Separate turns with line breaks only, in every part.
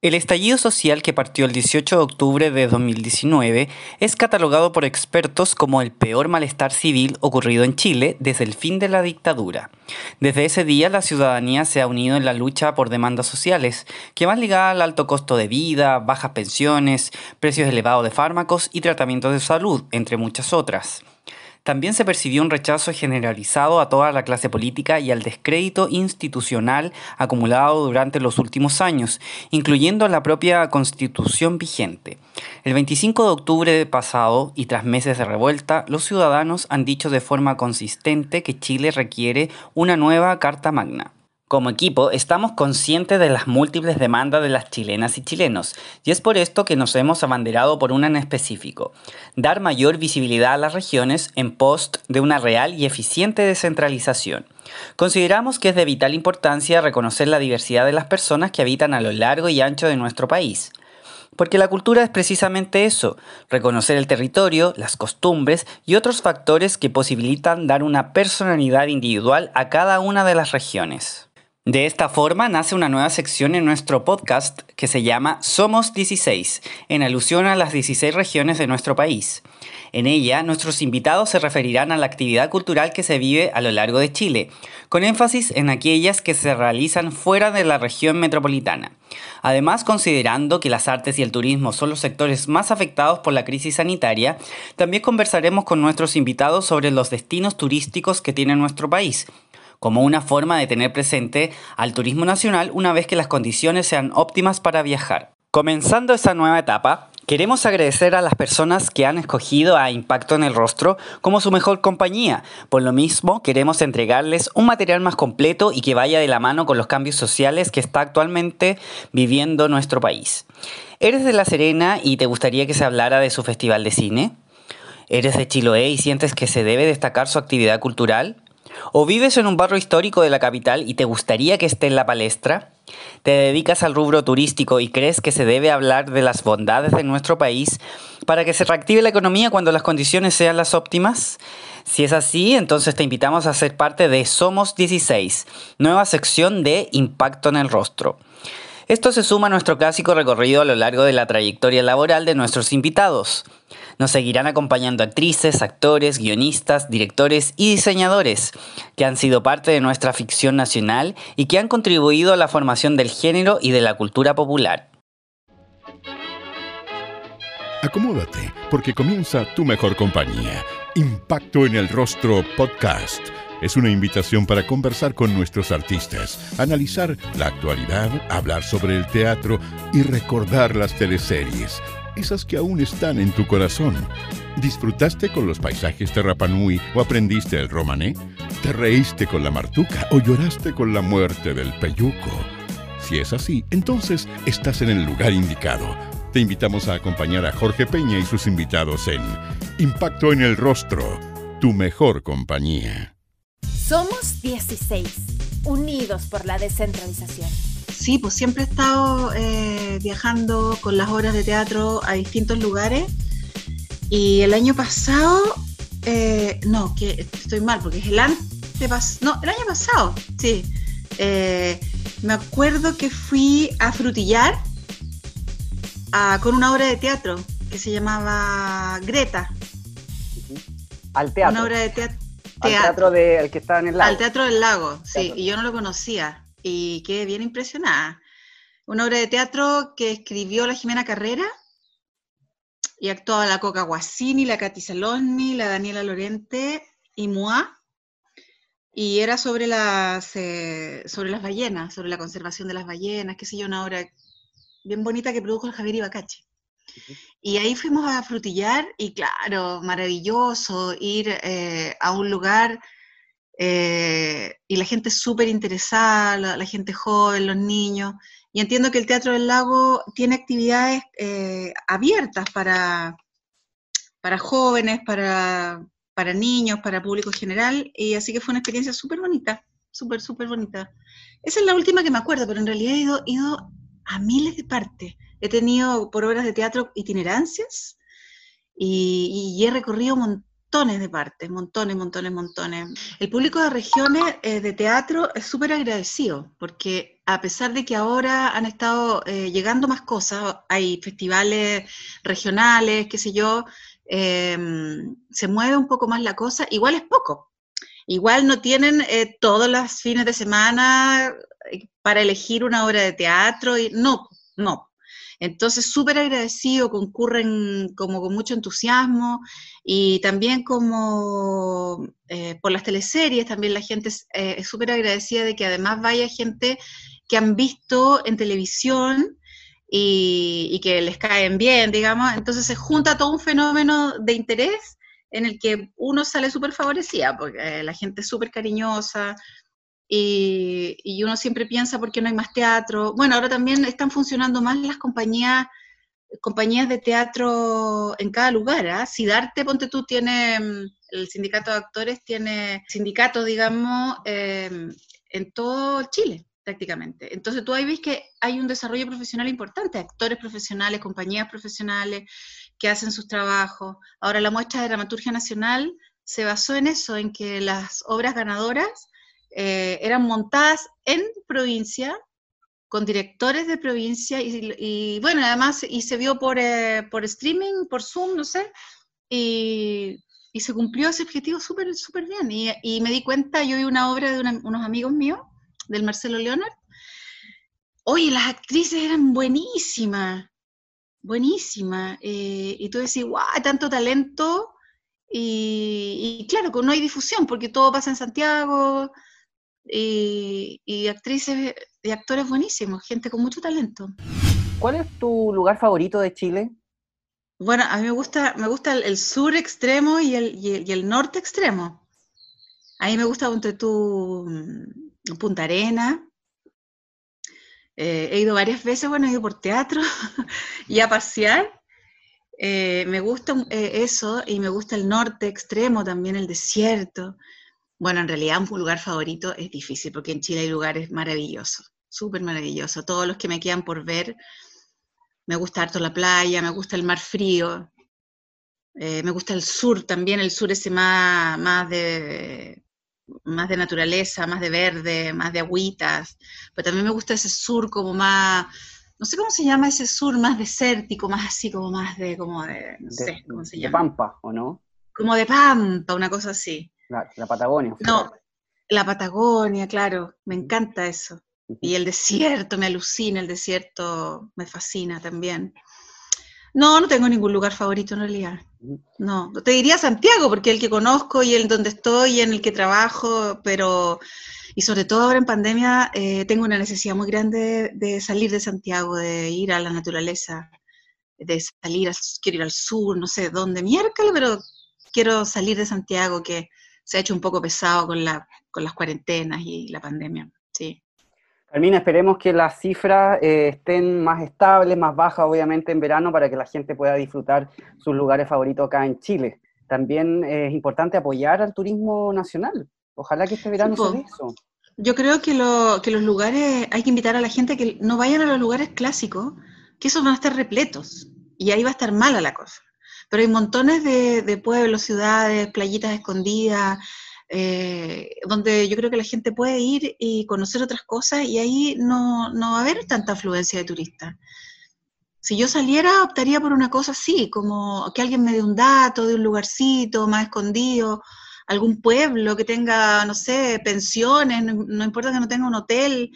El estallido social que partió el 18 de octubre de 2019 es catalogado por expertos como el peor malestar civil ocurrido en Chile desde el fin de la dictadura. Desde ese día la ciudadanía se ha unido en la lucha por demandas sociales, que van ligadas al alto costo de vida, bajas pensiones, precios elevados de fármacos y tratamientos de salud, entre muchas otras. También se percibió un rechazo generalizado a toda la clase política y al descrédito institucional acumulado durante los últimos años, incluyendo la propia constitución vigente. El 25 de octubre pasado, y tras meses de revuelta, los ciudadanos han dicho de forma consistente que Chile requiere una nueva Carta Magna. Como equipo, estamos conscientes de las múltiples demandas de las chilenas y chilenos, y es por esto que nos hemos abanderado por una en específico, dar mayor visibilidad a las regiones en post de una real y eficiente descentralización. Consideramos que es de vital importancia reconocer la diversidad de las personas que habitan a lo largo y ancho de nuestro país. Porque la cultura es precisamente eso, reconocer el territorio, las costumbres y otros factores que posibilitan dar una personalidad individual a cada una de las regiones. De esta forma nace una nueva sección en nuestro podcast que se llama Somos 16, en alusión a las 16 regiones de nuestro país. En ella, nuestros invitados se referirán a la actividad cultural que se vive a lo largo de Chile, con énfasis en aquellas que se realizan fuera de la región metropolitana. Además, considerando que las artes y el turismo son los sectores más afectados por la crisis sanitaria, también conversaremos con nuestros invitados sobre los destinos turísticos que tiene nuestro país como una forma de tener presente al turismo nacional una vez que las condiciones sean óptimas para viajar. Comenzando esta nueva etapa, queremos agradecer a las personas que han escogido a Impacto en el Rostro como su mejor compañía. Por lo mismo, queremos entregarles un material más completo y que vaya de la mano con los cambios sociales que está actualmente viviendo nuestro país. ¿Eres de La Serena y te gustaría que se hablara de su festival de cine? ¿Eres de Chiloé y sientes que se debe destacar su actividad cultural? ¿O vives en un barrio histórico de la capital y te gustaría que esté en la palestra? ¿Te dedicas al rubro turístico y crees que se debe hablar de las bondades de nuestro país para que se reactive la economía cuando las condiciones sean las óptimas? Si es así, entonces te invitamos a ser parte de Somos 16, nueva sección de Impacto en el Rostro. Esto se suma a nuestro clásico recorrido a lo largo de la trayectoria laboral de nuestros invitados. Nos seguirán acompañando actrices, actores, guionistas, directores y diseñadores que han sido parte de nuestra ficción nacional y que han contribuido a la formación del género y de la cultura popular.
Acomódate, porque comienza tu mejor compañía. Impacto en el Rostro Podcast. Es una invitación para conversar con nuestros artistas, analizar la actualidad, hablar sobre el teatro y recordar las teleseries esas que aún están en tu corazón. ¿Disfrutaste con los paisajes de Rapanui o aprendiste el romané? ¿Te reíste con la martuca o lloraste con la muerte del peyuco? Si es así, entonces estás en el lugar indicado. Te invitamos a acompañar a Jorge Peña y sus invitados en Impacto en el Rostro, tu mejor compañía.
Somos 16, unidos por la descentralización.
Sí, pues siempre he estado eh, viajando con las obras de teatro a distintos lugares. Y el año pasado, eh, no, que estoy mal, porque es el antepasado, no, el año pasado, sí. Eh, me acuerdo que fui a frutillar con una obra de teatro que se llamaba Greta.
Al teatro.
Una obra de teatro.
Al teatro, de, que estaba en el lago.
Al teatro del lago, sí, y yo no lo conocía y quedé bien impresionada. Una obra de teatro que escribió la Jimena Carrera y actuaba la Coca Guasini, la Katy Saloni, la Daniela Lorente y Moa. Y era sobre las, eh, sobre las ballenas, sobre la conservación de las ballenas, qué sé yo, una obra bien bonita que produjo el Javier Ibacache. Y ahí fuimos a frutillar y claro, maravilloso ir eh, a un lugar eh, y la gente súper interesada, la, gente joven, los niños. Y entiendo que el Teatro del Lago tiene actividades eh, abiertas para, para jóvenes, para, para niños, para público general, y así que fue una experiencia súper bonita, súper, súper bonita. Esa es la última que me acuerdo, pero en realidad he ido, ido a miles de partes. He tenido por obras de teatro itinerancias y, y he recorrido montones de partes, montones, montones, montones. El público de regiones eh, de teatro es súper agradecido, porque a pesar de que ahora han estado eh, llegando más cosas, hay festivales regionales, qué sé yo, em, se mueve un poco más la cosa, igual es poco. Igual no tienen eh, todos los fines de semana para elegir una obra de teatro, y no, no, entonces, súper agradecido, concurren como con mucho entusiasmo y también como eh, por las teleseries, también la gente eh, es súper agradecida de que además vaya gente que han visto en televisión y, que les caen bien, digamos. Entonces se junta todo un fenómeno de interés en el que uno sale súper favorecida, porque la gente es súper cariñosa, y, uno siempre piensa por qué no hay más teatro. Bueno, ahora también están funcionando más las compañías compañías de teatro en cada lugar. ¿ah? Sidarte, ponte tú, tiene, mm, el sindicato de actores tiene sindicatos, digamos, em, en todo Chile prácticamente. Entonces tú ahí ves que hay un desarrollo profesional importante, actores profesionales, compañías profesionales que hacen sus trabajos. Ahora la muestra de dramaturgia nacional se basó en eso, en que las obras ganadoras eh, eran montadas en provincia, con directores de provincia, y, bueno, además, y se vio por, eh, por streaming, por Zoom, no sé, y, y se cumplió ese objetivo súper súper bien. Y, y, me di cuenta, yo vi una obra de unos amigos míos, del Marcelo Leonard, oye, las actrices eran buenísimas, buenísimas, eh, y tú decís, guau, tanto talento, y, y, claro, no hay difusión, porque todo pasa en Santiago, y, actrices y actores buenísimos, gente con mucho talento.
¿Cuál es tu lugar favorito de Chile?
Bueno, a mí me gusta, me gusta el, sur extremo y el, y, el, norte extremo. A mí me gusta tu, mm, Punta Arena. Eh, he ido varias veces, bueno, he ido por teatro y a pasear. Eh, me gusta eh, eso y me gusta el norte extremo también, el desierto. Bueno, en realidad un lugar favorito es difícil porque en Chile hay lugares maravillosos, súper maravillosos. Todos los que me quedan por ver, me gusta harto la playa, me gusta el mar frío, eh, me gusta el sur también, el sur ese más, más, de, más de naturaleza, más de verde, más de agüitas. Pero también me gusta ese sur como más, no sé cómo se llama ese sur, más desértico, más así como más de, como de, no sé cómo se llama.
De pampa, ¿o no?
Como de pampa, una cosa así.
La, Patagonia.
No, la Patagonia, claro, me encanta eso. Y el desierto, me alucina, el desierto me fascina también. No, no tengo ningún lugar favorito en realidad. No, te diría Santiago, porque es el que conozco y el donde estoy y en el que trabajo, pero, y sobre todo ahora en pandemia, eh, tengo una necesidad muy grande de, salir de Santiago, de ir a la naturaleza, de salir, quiero ir al sur, no sé dónde, miércoles, pero quiero salir de Santiago, que se ha hecho un poco pesado con, la, con las cuarentenas y la pandemia, sí.
Carmina, esperemos que las cifras eh, estén más estables, más bajas, obviamente, en verano, para que la gente pueda disfrutar sus lugares favoritos acá en Chile. También es importante apoyar al turismo nacional. Ojalá que este verano sea eso.
Yo creo que, lo, que los lugares, hay que invitar a la gente que no vayan a los lugares clásicos, que esos van a estar repletos, y ahí va a estar mala la cosa pero hay montones de, pueblos, ciudades, playitas escondidas, eh, donde yo creo que la gente puede ir y conocer otras cosas y ahí no, va a haber tanta afluencia de turistas. Si yo saliera, optaría por una cosa así, como que alguien me dé un dato de un lugarcito más escondido, algún pueblo que tenga, no sé, pensiones, no, importa que no tenga un hotel,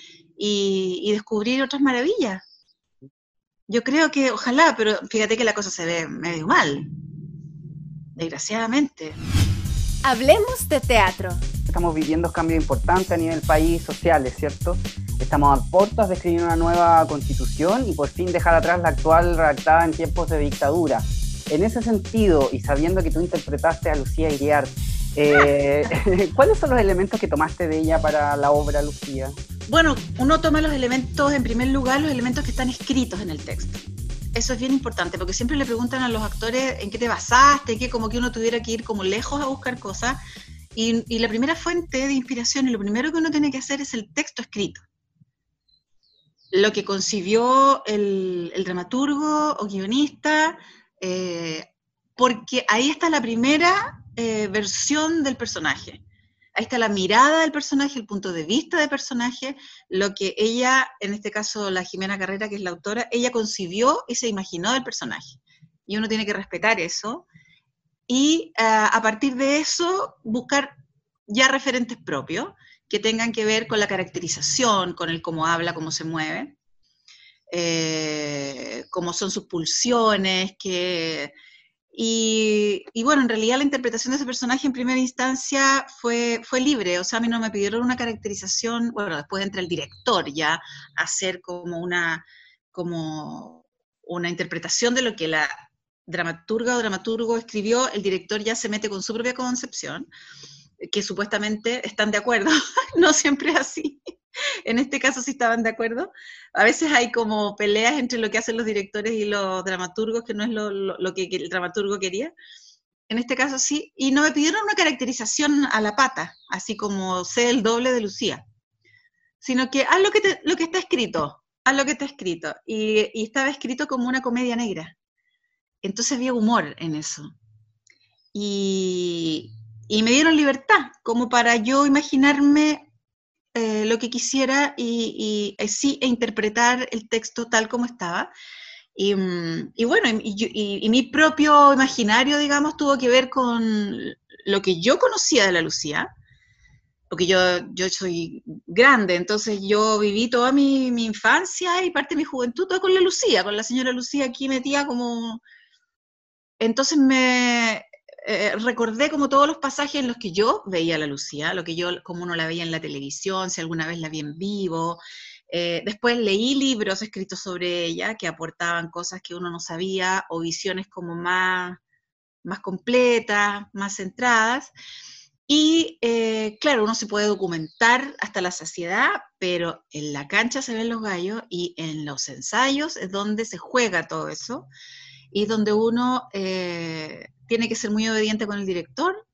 y descubrir otras maravillas. Yo creo que ojalá, pero fíjate que la cosa se ve medio mal, desgraciadamente.
Hablemos de teatro.
Estamos viviendo cambios importantes a nivel país, sociales, ¿cierto? Estamos a puertas de escribir una nueva constitución y por fin dejar atrás la actual redactada en tiempos de dictadura. En ese sentido, y sabiendo que tú interpretaste a Lucía Iriar, eh, ¿cuáles son los elementos que tomaste de ella para la obra, Lucía?
Bueno, uno toma los elementos, en primer lugar, los elementos que están escritos en el texto. Eso es bien importante, porque siempre le preguntan a los actores en qué te basaste, que como que uno tuviera que ir como lejos a buscar cosas. Y, la primera fuente de inspiración y lo primero que uno tiene que hacer es el texto escrito. Lo que concibió el, dramaturgo o guionista, eh, porque ahí está la primera eh, versión del personaje. Ahí está la mirada del personaje, el punto de vista del personaje, lo que ella, en este caso la Jimena Carrera, que es la autora, ella concibió y se imaginó del personaje. Y uno tiene que respetar eso. Y ah, a partir de eso, buscar ya referentes propios que tengan que ver con la caracterización, con el cómo habla, cómo se mueve, eh, cómo son sus pulsiones, que y, bueno, en realidad la interpretación de ese personaje en primera instancia fue, fue libre, o sea, a mí no me pidieron una caracterización, bueno, después entra el director ya a hacer como una, como una interpretación de lo que la dramaturga o dramaturgo escribió, el director ya se mete con su propia concepción, que supuestamente están de acuerdo, no siempre es así. en este caso sí estaban de acuerdo. A veces hay como peleas entre lo que hacen los directores y los dramaturgos, que no es lo, que, el dramaturgo quería. En este caso sí, y no me pidieron una caracterización a la pata, así como sé el doble de Lucía, sino que haz lo que, lo que está escrito, haz lo que está escrito. Y, y estaba escrito como una comedia negra. Entonces había humor en eso. Y, y me dieron libertad, como para yo imaginarme eh, lo que quisiera y, y, sí, e interpretar el texto tal como estaba. Y, mm, bueno, y, mi propio imaginario, digamos, tuvo que ver con lo que yo conocía de la Lucía, porque yo, yo soy grande, entonces yo viví toda mi, mi infancia y parte de mi juventud toda con la Lucía, con la señora Lucía aquí metía como... Entonces me, eh, recordé como todos los pasajes en los que yo veía a la Lucía, lo que yo, como uno la veía en la televisión, si alguna vez la vi en vivo. Eh, después leí libros escritos sobre ella que aportaban cosas que uno no sabía o visiones como más, más completas, más centradas. Y eh, claro, uno se puede documentar hasta la saciedad, pero en la cancha se ven los gallos y en los ensayos es donde se juega todo eso y donde uno tiene que ser muy obediente con el director,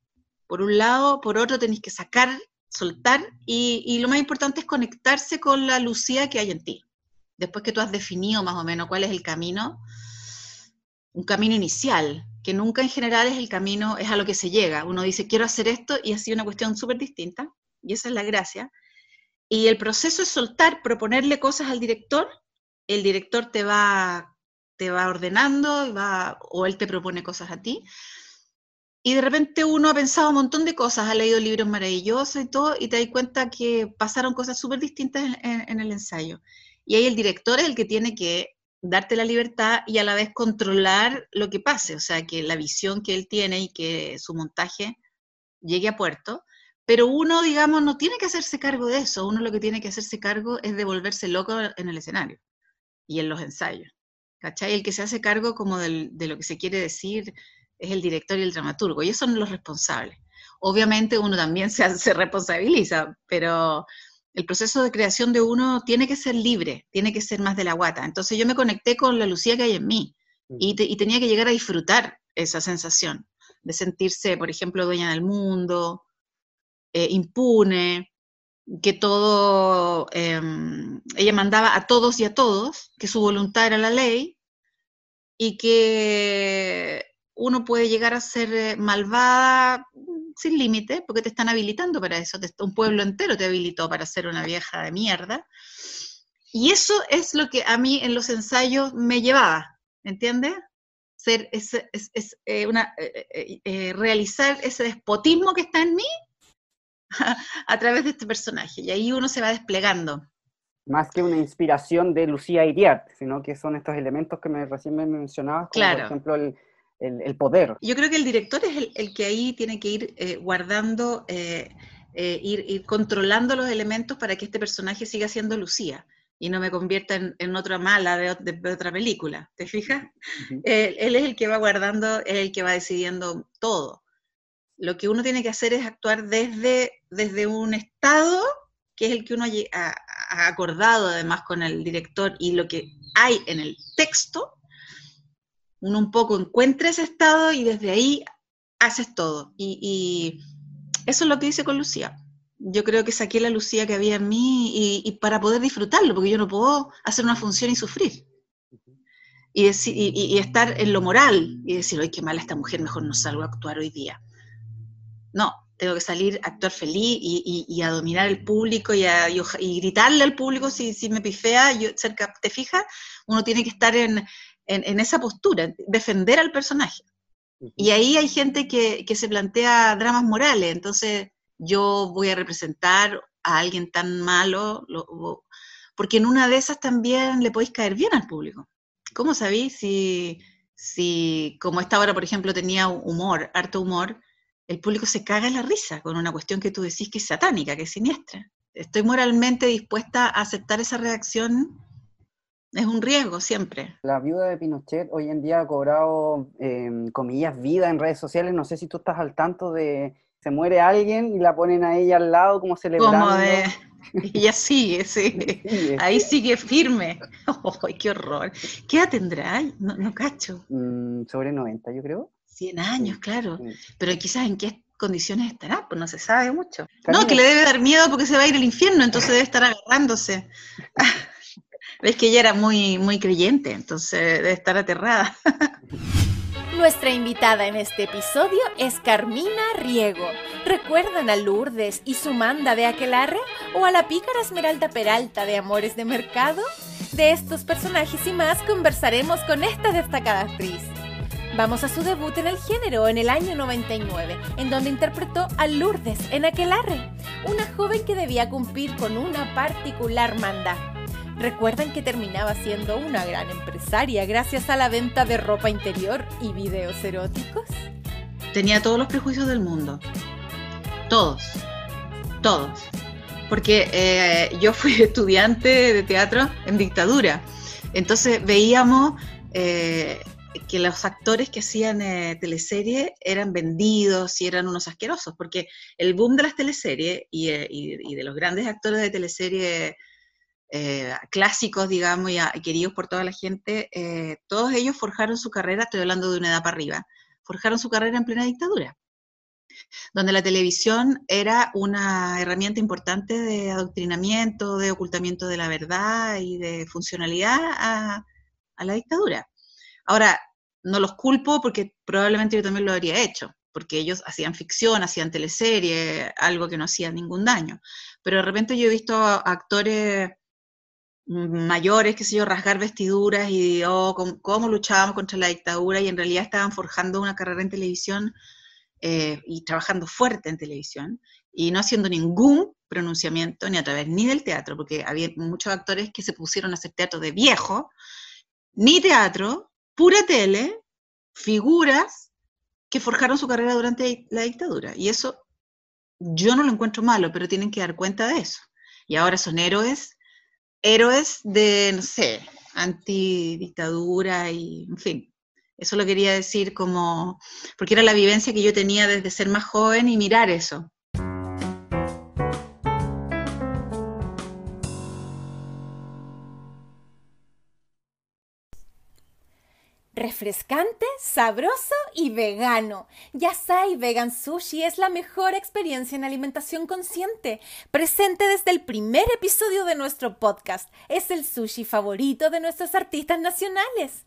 por un lado, por otro tenéis que sacar, soltar, y, lo más importante es conectarse con la lucía que hay en ti. Después que tú has definido más o menos cuál es el camino, un camino inicial, que nunca en general es el camino, es a lo que se llega. Uno dice, quiero hacer esto, y así una cuestión súper distinta, y esa es la gracia. Y el proceso es soltar, proponerle cosas al director, el director te va te va ordenando va, o él te propone cosas a ti. Y de repente uno ha pensado un montón de cosas, ha leído libros maravillosos y todo, y te das cuenta que pasaron cosas súper distintas en, el ensayo. Y ahí el director es el que tiene que darte la libertad y a la vez controlar lo que pase, o sea, que la visión que él tiene y que su montaje llegue a puerto, pero uno, digamos, no tiene que hacerse cargo de eso, uno lo que tiene que hacerse cargo es de volverse loco en el escenario y en los ensayos. ¿Cachai? El que se hace cargo como de lo que se quiere decir es el director y el dramaturgo, y esos son los responsables. Obviamente uno también se, se responsabiliza, pero el proceso de creación de uno tiene que ser libre, tiene que ser más de la guata. Entonces yo me conecté con la Lucía que hay en mí y, tenía que llegar a disfrutar esa sensación de sentirse, por ejemplo, dueña del mundo, eh, impune, que todo, em, ella mandaba a todos y a todos, que su voluntad era la ley, y que uno puede llegar a ser eh, malvada sin límite, porque te están habilitando para eso, un pueblo entero te habilitó para ser una vieja de mierda. Y eso es lo que a mí en los ensayos me llevaba, ¿entiendes? Ser es, eh, una, eh, realizar ese despotismo que está en mí a través de este personaje. Y ahí uno se va desplegando.
Más que una inspiración de Lucía Iriart, sino que son estos elementos que me, recién me mencionabas, como por ejemplo el, el, poder.
Yo creo que el director es el, el que ahí tiene que ir eh, guardando, eh, eh, ir, ir, controlando los elementos para que este personaje siga siendo Lucía y no me convierta en, en otra mala de, de, otra película. ¿Te fijas? él, él, es el que va guardando, es el que va decidiendo todo lo que uno tiene que hacer es actuar desde, desde un estado que es el que uno ha, acordado además con el director y lo que hay en el texto, uno un poco encuentra ese estado y desde ahí haces todo. Y, eso es lo que hice con Lucía. Yo creo que saqué la Lucía que había en mí y, para poder disfrutarlo, porque yo no puedo hacer una función y sufrir. Y, y, estar en lo moral y decir, ay, qué mala esta mujer, mejor no salgo a actuar hoy día no, tengo que salir a actuar feliz y, a dominar el público y, a, gritarle al público si, si me pifea, yo, cerca, ¿te fijas? Uno tiene que estar en, esa postura, defender al personaje. Y ahí hay gente que, se plantea dramas morales, entonces yo voy a representar a alguien tan malo, porque en una de esas también le podéis caer bien al público. ¿Cómo sabéis si, si, como esta hora, por ejemplo, tenía humor, harto humor, el público se caga en la risa con una cuestión que tú decís que es satánica, que es siniestra. Estoy moralmente dispuesta a aceptar esa reacción. Es un riesgo siempre.
La viuda de Pinochet hoy en día ha cobrado, em, comillas, vida en redes sociales. No sé si tú estás al tanto de, se muere alguien y la ponen a ella al lado como celebrando. Como de,
ella sigue, sí. Ahí sigue firme. ¡Ay, qué horror! ¿Qué edad tendrá? No, no cacho.
Mm, sobre 90, yo creo.
100 años, claro. Pero quizás en qué condiciones estará, pues no se sabe mucho. No, que le debe dar miedo porque se va a ir al infierno, entonces debe estar agarrándose. Ves que ella era muy, muy creyente, entonces debe estar aterrada.
Nuestra invitada en este episodio es Carmina Riego. ¿Recuerdan a Lourdes y su manda de Aquelarre o a la pícara Esmeralda Peralta de Amores de Mercado? De estos personajes y más conversaremos con esta destacada actriz. Vamos a su debut en el género en el año 99, en donde interpretó a Lourdes en Aquelarre, una joven que debía cumplir con una particular manda. ¿Recuerdan que terminaba siendo una gran empresaria gracias a la venta de ropa interior y videos eróticos?
Tenía todos los prejuicios del mundo. Todos. Todos. Porque eh, yo fui estudiante de teatro en dictadura. Entonces veíamos eh, que los actores que hacían eh, teleseries eran vendidos y eran unos asquerosos, porque el boom de las teleseries y, eh, de los grandes actores de teleseries eh, clásicos, digamos, y, queridos por toda la gente, todos ellos forjaron su carrera, estoy hablando de una edad para arriba, forjaron su carrera en plena dictadura, donde la televisión era una herramienta importante de adoctrinamiento, de ocultamiento de la verdad y de funcionalidad a la dictadura. Ahora, no los culpo porque probablemente yo también lo habría hecho, porque ellos hacían ficción, hacían teleserie, algo que no hacía ningún daño. Pero de repente yo he visto actores mayores, qué sé yo, rasgar vestiduras y oh, cómo, luchábamos contra la dictadura y en realidad estaban forjando una carrera en televisión eh, y trabajando fuerte en televisión y no haciendo ningún pronunciamiento ni a través ni del teatro, porque había muchos actores que se pusieron a hacer teatro de viejo, ni teatro, pura tele, figuras que forjaron su carrera durante la dictadura. Y eso yo no lo encuentro malo, pero tienen que dar cuenta de eso. Y ahora son héroes, héroes de, no sé, antidictadura y, en fin. Eso lo quería decir como, porque era la vivencia que yo tenía desde ser más joven y mirar eso.
Refrescante, sabroso y vegano. Yasai Vegan Sushi es la mejor experiencia en alimentación consciente, presente desde el primer episodio de nuestro podcast. Es el sushi favorito de nuestros artistas nacionales.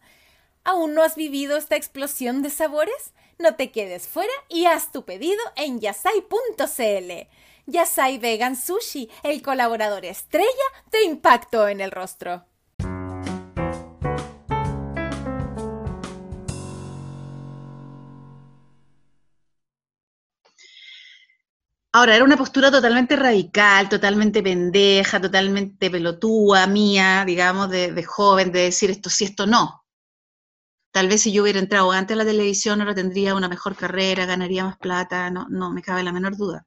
¿Aún no has vivido esta explosión de sabores? No te quedes fuera y haz tu pedido en yasai.cl. Yasai Vegan Sushi, el colaborador estrella de Impacto en el Rostro.
Ahora, era una postura totalmente radical, totalmente pendeja, totalmente pelotúa, mía, digamos, de, joven, de decir esto sí, esto no. Tal vez si yo hubiera entrado antes a la televisión, ahora tendría una mejor carrera, ganaría más plata, no, no me cabe la menor duda.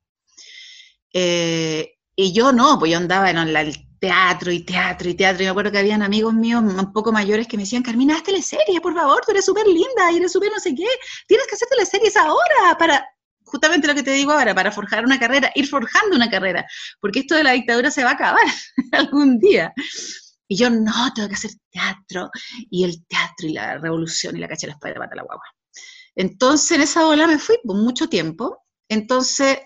Eh, y yo no, pues yo andaba en el teatro y teatro y teatro. Y me acuerdo que habían amigos míos un poco mayores que me decían, Carmina, haz teleseries, por favor, tú eres súper linda y eres súper no sé qué. Tienes que hacer teleseries ahora para justamente lo que te digo ahora, para forjar una carrera, ir forjando una carrera, porque esto de la dictadura se va a acabar algún día. Y yo no, tengo que hacer teatro, y el teatro y la revolución y la cacha de la espada mata la guagua. Entonces en esa ola me fui por mucho tiempo, entonces,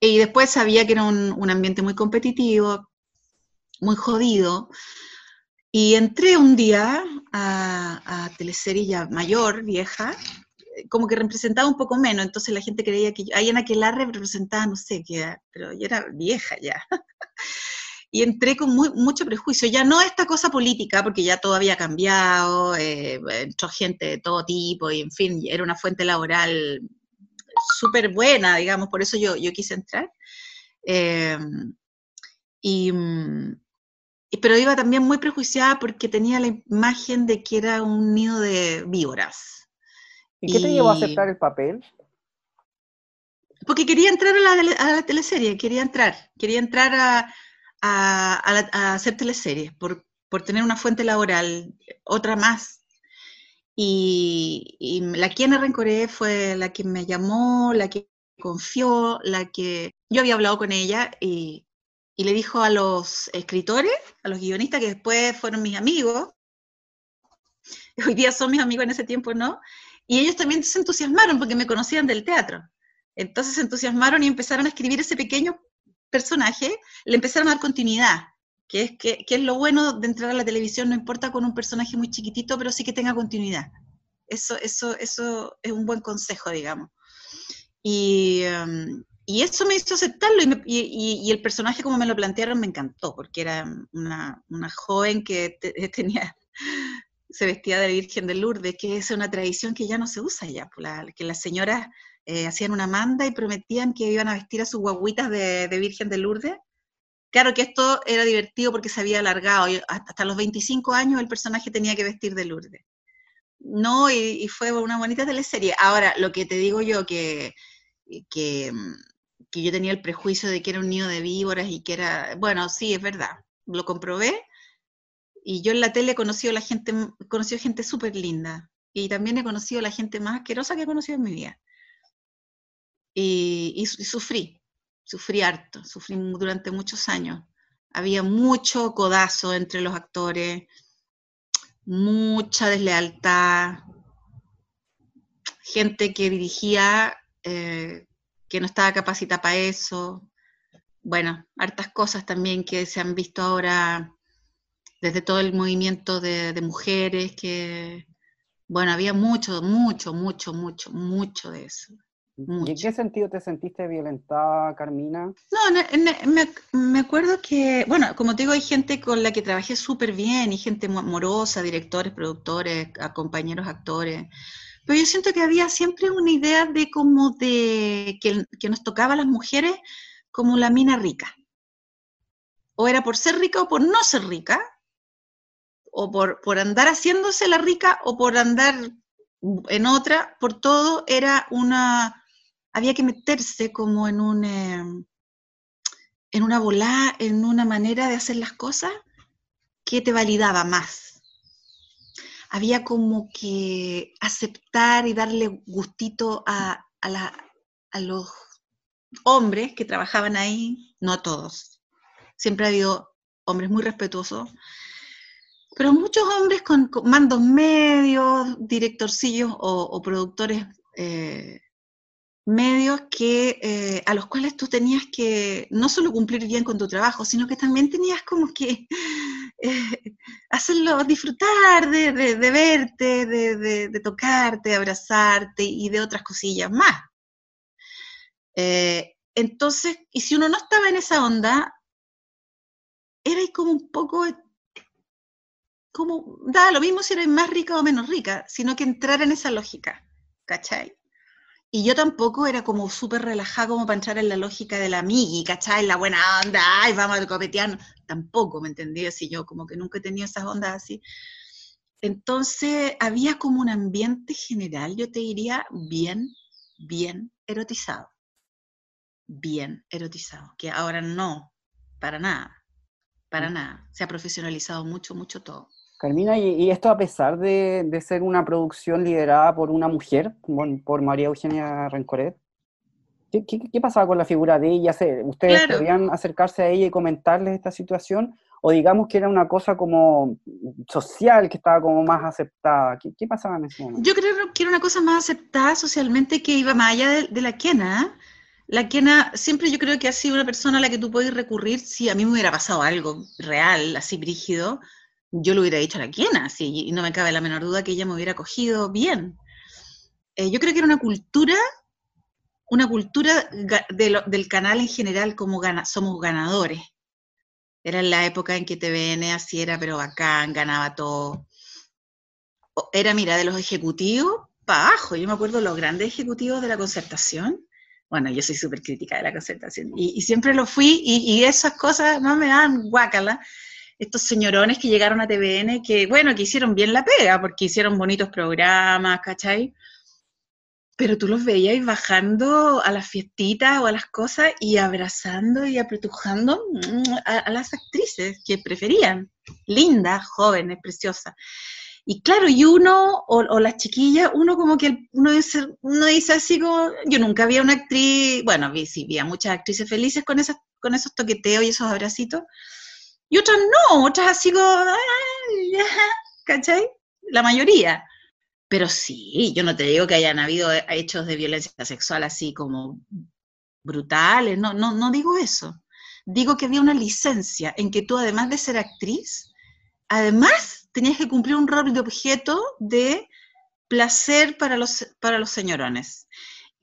y después sabía que era un, ambiente muy competitivo, muy jodido, y entré un día a, a teleserie ya mayor, vieja, como que representaba un poco menos, entonces la gente creía que yo, ahí en Aquelarre representaba, no sé, qué, pero yo era vieja ya. y entré con mucho prejuicio, ya no esta cosa política, porque ya todo había cambiado, eh, entró gente de todo tipo, y en fin, era una fuente laboral súper buena, digamos, por eso yo, yo quise entrar. Em, y, pero iba también muy prejuiciada porque tenía la imagen de que era un nido de víboras.
¿Y qué te llevó a aceptar el papel?
Porque quería entrar a la, teleserie, quería entrar, quería entrar a, a, hacer teleseries por, por, tener una fuente laboral, otra más. Y, y la quien Rencoré fue la que me llamó, la que confió, la que yo había hablado con ella y, y le dijo a los escritores, a los guionistas que después fueron mis amigos, hoy día son mis amigos en ese tiempo, ¿no? Y ellos también se entusiasmaron porque me conocían del teatro. Entonces se entusiasmaron y empezaron a escribir ese pequeño personaje, le empezaron a dar continuidad, que es, que, es lo bueno de entrar a la televisión, no importa con un personaje muy chiquitito, pero sí que tenga continuidad. Eso, eso, eso es un buen consejo, digamos. Y, um, y eso me hizo aceptarlo y, el personaje como me lo plantearon me encantó, porque era una, joven que tenía, se vestía de Virgen de Lourdes, que es una tradición que ya no se usa ya, pues que las señoras eh, hacían una manda y prometían que iban a vestir a sus guaguitas de, Virgen de Lourdes. Claro que esto era divertido porque se había alargado, y hasta los 25 años el personaje tenía que vestir de Lourdes. No, y, fue una bonita teleserie. Ahora, lo que te digo yo, que, que que yo tenía el prejuicio de que era un nido de víboras y que era, bueno, sí, es verdad, lo comprobé. Y yo en la tele he conocido la gente, conocido gente súper linda. Y también he conocido la gente más asquerosa que he conocido en mi vida. Y, sufrí, sufrí harto, sufrí durante muchos años. Había mucho codazo entre los actores, mucha deslealtad, gente que dirigía eh, que no estaba capacitada para eso. Bueno, hartas cosas también que se han visto ahora desde todo el movimiento de, mujeres, que, bueno, había mucho, mucho, mucho, mucho, mucho de eso.
¿Y en qué sentido te sentiste violentada, Carmina?
No, me, me, acuerdo que, bueno, como te digo, hay gente con la que trabajé súper bien, y gente amorosa, directores, productores, compañeros actores, pero yo siento que había siempre una idea de como de que, nos tocaba a las mujeres como la mina rica. O era por ser rica o por no ser rica, o por, por andar haciéndose la rica o por andar en otra, por todo era una, había que meterse como en un, eh, en una volá, en una manera de hacer las cosas que te validaba más había como que aceptar y darle gustito a, los hombres que trabajaban ahí, no a todos. Siempre ha habido hombres muy respetuosos, pero muchos hombres con, mandos medios, directorcillos o, productores eh, medios que, eh, a los cuales tú tenías que no solo cumplir bien con tu trabajo, sino que también tenías como que eh, hacerlo disfrutar de, verte, de, tocarte, de abrazarte y de otras cosillas más. Eh, entonces, y si uno no estaba en esa onda, era como un poco, como, da lo mismo si eres más rica o menos rica, sino que entrar en esa lógica, ¿cachai? Y yo tampoco era como súper relajada como para entrar en la lógica de la amigui, ¿cachai? La buena onda, ay, vamos a copetear. Tampoco, ¿me entendí? Así yo como que nunca he tenido esas ondas así. Entonces había como un ambiente general, yo te diría, bien, bien erotizado. Bien erotizado, que ahora no, para nada, para mm. nada. Se ha profesionalizado mucho, mucho todo.
Carmina, y, esto a pesar de, ser una producción liderada por una mujer, por María Eugenia Rencoret, ¿qué, pasaba con la figura de ella? ¿Ustedes podían acercarse a ella y comentarles esta situación? ¿O digamos que era una cosa como social, que estaba como más aceptada? ¿Qué, pasaba en ese momento?
Yo creo que era una cosa más aceptada socialmente que iba más allá de, la quena. La quena, siempre yo creo que ha sido una persona a la que tú puedes recurrir si a mí me hubiera pasado algo real, así brígido yo lo hubiera dicho a la sí, y no me cabe la menor duda que ella me hubiera cogido bien. eh, yo creo que era una cultura, una cultura del canal en general como somos ganadores. Era la época en que TVN así era, pero bacán, ganaba todo. Era, mira, de los ejecutivos para abajo. Yo me acuerdo los grandes ejecutivos de la concertación. Bueno, yo soy súper crítica de la concertación y, siempre lo fui y, esas cosas no me dan guácala. Estos señorones que llegaron a TVN, que bueno, que hicieron bien la pega, porque hicieron bonitos programas, ¿cachai? pero tú los veías bajando a las fiestitas o a las cosas y abrazando y apretujando mm, a, las actrices que preferían, lindas, jóvenes, preciosas. Y claro, y uno, o, las chiquillas, uno como que uno dice, uno dice así como, yo nunca había una actriz, bueno, vi, sí, vi muchas actrices felices con, esas, con esos toqueteos y esos abracitos, y otras no, otras así como, ¿cachai? La mayoría. Pero sí, yo no te digo que hayan habido hechos de violencia sexual así como brutales, no, no, no digo eso. Digo que había una licencia en que tú, además de ser actriz, además tenías que cumplir un rol de objeto de placer para los, para los señorones.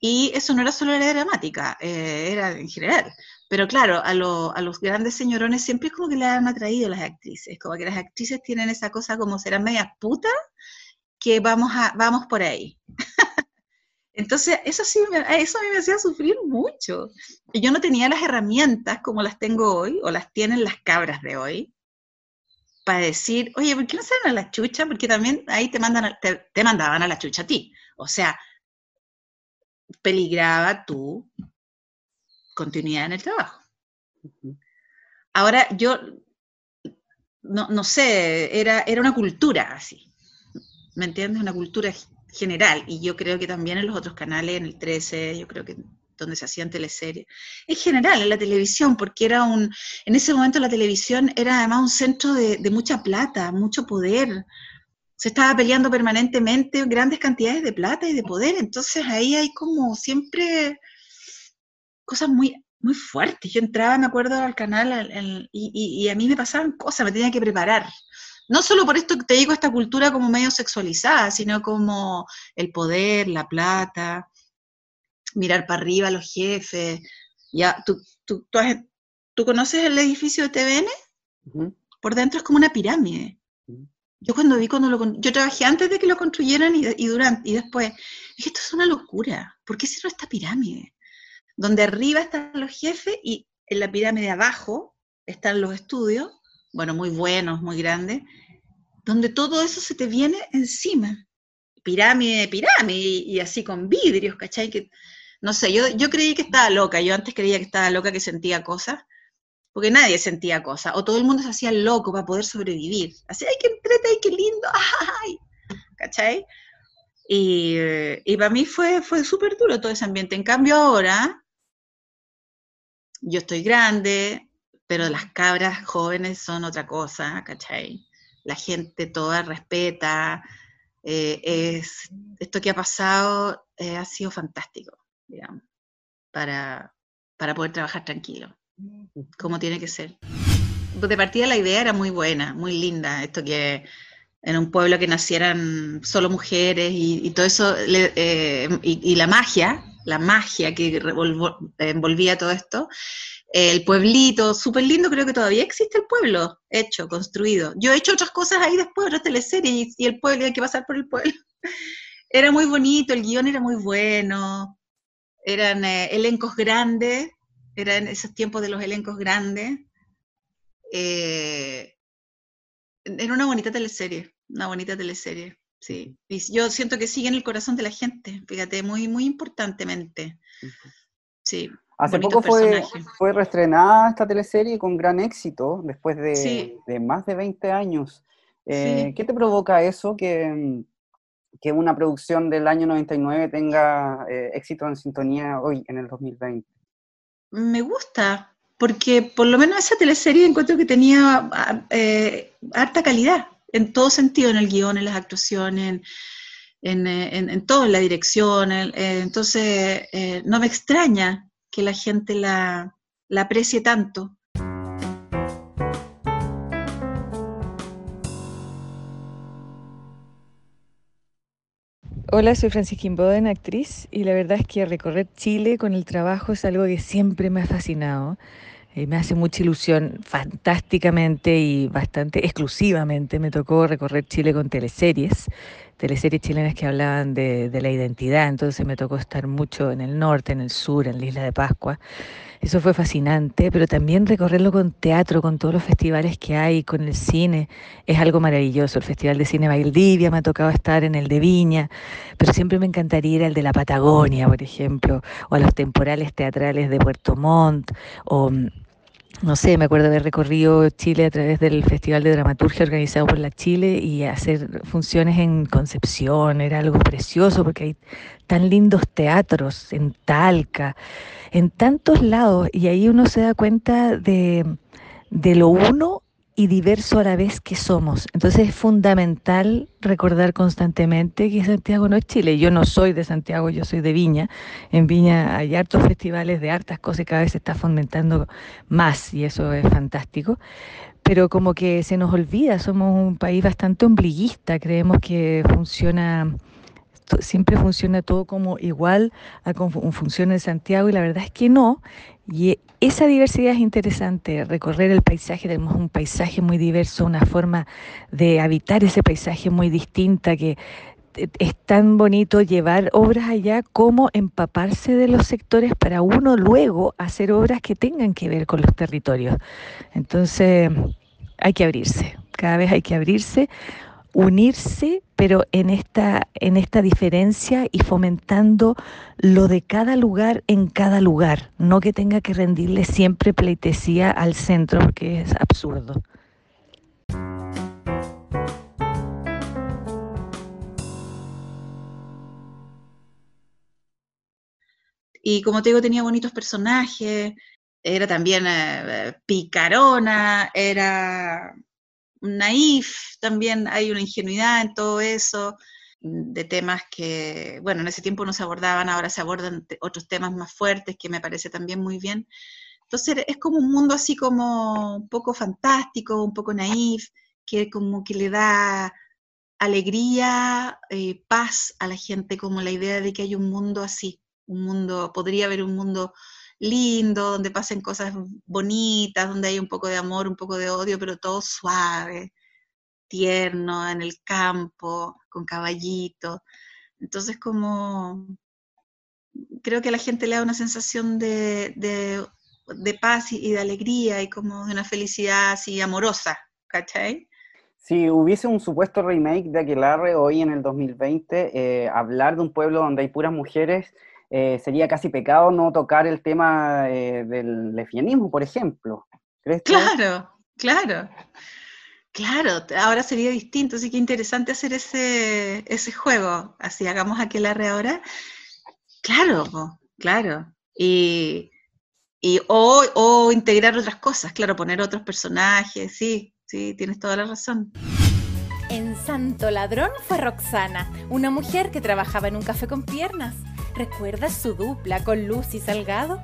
Y eso no era solo la dramática, eh, era en general. Pero claro, a, a, los grandes señorones siempre es como que le han atraído las actrices, como que las actrices tienen esa cosa como serán medias putas que vamos, a, vamos por ahí. Entonces, eso sí, eso a mí me hacía sufrir mucho. Yo no tenía las herramientas como las tengo hoy, o las tienen las cabras de hoy, para decir, oye, ¿por qué no salen a la chucha? Porque también ahí te, mandan te, mandaban a la chucha a ti. O sea, peligraba tu continuidad en el trabajo. Ahora, yo, no, no sé, era, era una cultura así. ¿me entiendes? Una cultura general, y yo creo que también en los otros canales, en el 13, yo creo que donde se hacían teleseries, en general, en la televisión, porque era un, en ese momento la televisión era además un centro de, mucha plata, mucho poder, se estaba peleando permanentemente grandes cantidades de plata y de poder, entonces ahí hay como siempre cosas muy, muy fuertes. Yo entraba, me acuerdo, al canal y, y, a mí me pasaban cosas, me tenía que preparar no solo por esto que te digo esta cultura como medio sexualizada, sino como el poder, la plata, mirar para arriba a los jefes. Ya, ¿tú, tú, tú, conoces el edificio de TVN? Por dentro es como una pirámide. Yo cuando vi cuando lo yo trabajé antes de que lo construyeran y, durante y después dije esto es una locura. ¿Por qué hicieron esta pirámide? Donde arriba están los jefes y en la pirámide abajo están los estudios bueno, muy buenos, muy grandes, donde todo eso se te viene encima. Pirámide, pirámide, y, así con vidrios, ¿cachai? No sé, yo, yo creí que estaba loca, yo antes creía que estaba loca, que sentía cosas, porque nadie sentía cosas, o todo el mundo se hacía loco para poder sobrevivir. Así, ay, qué entrete, ay, qué lindo, ay, ¿cachai? Y, y para mí fue, fue súper duro todo ese ambiente. En cambio ahora, yo estoy grande, pero las cabras jóvenes son otra cosa, ¿cachai? La gente toda respeta, eh, es, esto que ha pasado eh, ha sido fantástico, digamos, para, para poder trabajar tranquilo, como tiene que ser. De partida la idea era muy buena, muy linda, esto que en un pueblo que nacieran solo mujeres y, todo eso, eh, y, y, la magia, la magia que envolvía todo esto, el pueblito, súper lindo, creo que todavía existe el pueblo hecho, construido. Yo he hecho otras cosas ahí después, otras teleseries, y, el pueblo, hay que pasar por el pueblo. Era muy bonito, el guion era muy bueno, eran eh, elencos grandes, eran esos tiempos de los elencos grandes. Eh, era una bonita teleserie, una bonita teleserie, sí. Y yo siento que sigue en el corazón de la gente, fíjate, muy, muy importantemente. Sí.
Hace poco fue, fue reestrenada esta teleserie con gran éxito, después de, más de 20 años. Eh, ¿Qué te provoca eso, que, que, una producción del año 99 tenga eh, éxito en sintonía hoy, en el 2020?
Me gusta, porque por lo menos esa teleserie encuentro que tenía ah, eh, harta calidad, en todo sentido, en el guion, en las actuaciones, en, en, en, todo, en la dirección. entonces, no me extraña que la gente la, la aprecie tanto.
Hola, soy Francisca Boden, actriz, y la verdad es que recorrer Chile con el trabajo es algo que siempre me ha fascinado. Eh, me hace mucha ilusión, fantásticamente y bastante exclusivamente me tocó recorrer Chile con teleseries, teleseries chilenas que hablaban de, la identidad, entonces me tocó estar mucho en el norte, en el sur, en la isla de Pascua. Eso fue fascinante, pero también recorrerlo con teatro, con todos los festivales que hay, con el cine, es algo maravilloso. El Festival de Cine Valdivia me ha tocado estar en el de Viña, pero siempre me encantaría ir al de la Patagonia, por ejemplo, o a los temporales teatrales de Puerto Montt, o no sé, me acuerdo haber recorrido Chile a través del Festival de Dramaturgia organizado por la Chile y hacer funciones en Concepción, era algo precioso porque hay tan lindos teatros en Talca, en tantos lados, y ahí uno se da cuenta de, de lo uno y diverso a la vez que somos. Entonces es fundamental recordar constantemente que Santiago no es Chile. Yo no soy de Santiago, yo soy de Viña. En Viña hay hartos festivales de hartas cosas y cada vez se está fomentando más y eso es fantástico. Pero como que se nos olvida, somos un país bastante ombliguista, creemos que funciona siempre funciona todo como igual a como funciona en Santiago y la verdad es que no. Y esa diversidad es interesante, recorrer el paisaje, tenemos un paisaje muy diverso, una forma de habitar ese paisaje muy distinta que es tan bonito llevar obras allá como empaparse de los sectores para uno luego hacer obras que tengan que ver con los territorios. Entonces hay que abrirse, cada vez hay que abrirse unirse, pero en esta, en esta diferencia y fomentando lo de cada lugar en cada lugar, no que tenga que rendirle siempre pleitesía al centro, porque es absurdo.
Y como te digo, tenía bonitos personajes, era también eh, picarona, era naif, también hay una ingenuidad en todo eso, de temas que, bueno, en ese tiempo no se abordaban, ahora se abordan otros temas más fuertes que me parece también muy bien. Entonces es como un mundo así como un poco fantástico, un poco naif, que como que le da alegría, eh, paz a la gente, como la idea de que hay un mundo así, un mundo, podría haber un mundo lindo, donde pasen cosas bonitas, donde hay un poco de amor, un poco de odio, pero todo suave, tierno, en el campo, con caballito. Entonces, como creo que a la gente le da una sensación de, de, paz y, de alegría y como de una felicidad así amorosa, ¿cachai?
Si hubiese un supuesto remake de Aquelarre hoy en el 2020, eh, hablar de un pueblo donde hay puras mujeres eh, sería casi pecado no tocar el tema eh, del lesbianismo, por ejemplo.
¿Crees claro, claro. Claro, ahora sería distinto, así que interesante hacer ese, ese juego. Así hagamos aquel arre ahora. Claro, claro. Y, y o, o, integrar otras cosas, claro, poner otros personajes, sí, sí, tienes toda la razón.
En Santo Ladrón fue Roxana, una mujer que trabajaba en un café con piernas. ¿Recuerdas su dupla con Lucy Salgado?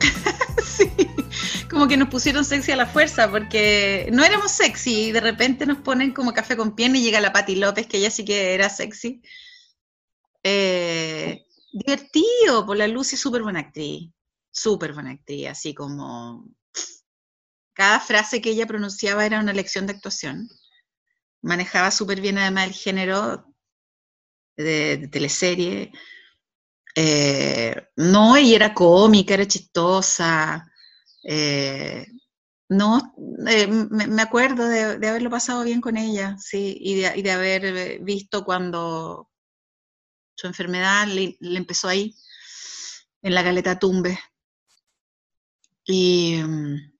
sí, como que nos pusieron sexy a la fuerza, porque no éramos sexy y de repente nos ponen como café con pierna y llega la Patti López, que ella sí que era sexy. Eh, divertido, por pues la Lucy súper buena actriz, súper buena actriz, así como cada frase que ella pronunciaba era una lección de actuación. Manejaba súper bien además el género de, de teleserie eh, no, y era cómica, era chistosa. Eh, no, eh, me, acuerdo de, haberlo pasado bien con ella, sí, y de, haber visto cuando su enfermedad le, empezó ahí, en la galeta tumbe. Y mm,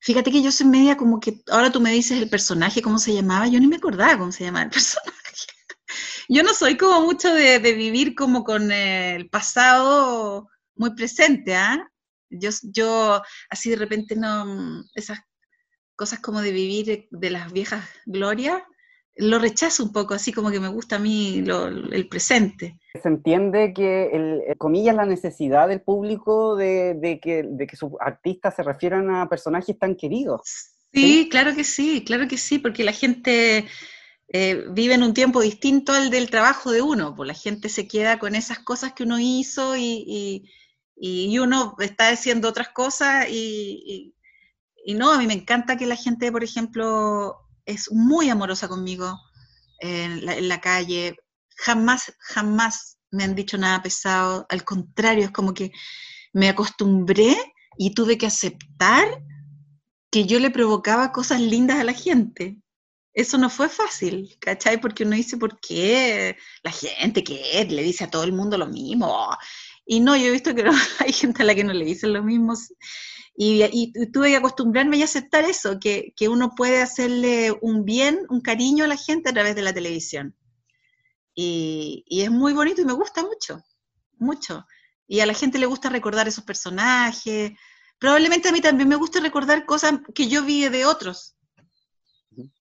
fíjate que yo soy media como que, ahora tú me dices el personaje, cómo se llamaba, yo ni me acordaba cómo se llamaba el personaje. Yo no soy como mucho de, vivir como con el pasado muy presente, ¿ah? Yo, yo así de repente no, esas cosas como de vivir de las viejas glorias, lo rechazo un poco, así como que me gusta a mí el presente.
Se entiende que, el, comillas, la necesidad del público de, que, de que sus artistas se refieran a personajes tan queridos.
sí, claro que sí, claro que sí, porque la gente eh, viven un tiempo distinto al del trabajo de uno, pues la gente se queda con esas cosas que uno hizo y, uno está haciendo otras cosas y, no, a mí me encanta que la gente, por ejemplo, es muy amorosa conmigo en la, en la calle, jamás, jamás me han dicho nada pesado, al contrario, es como que me acostumbré y tuve que aceptar que yo le provocaba cosas lindas a la gente. Eso no fue fácil, ¿cachai? Porque uno dice, ¿por qué la gente que le dice a todo el mundo lo mismo? Y no, yo he visto que hay gente a la que no le dicen lo mismo. Y, tuve que acostumbrarme y aceptar eso, que, uno puede hacerle un bien, un cariño a la gente a través de la televisión. Y, y es muy bonito y me gusta mucho, mucho. Y a la gente le gusta recordar esos personajes, Probablemente a mí también me gusta recordar cosas que yo vi de otros.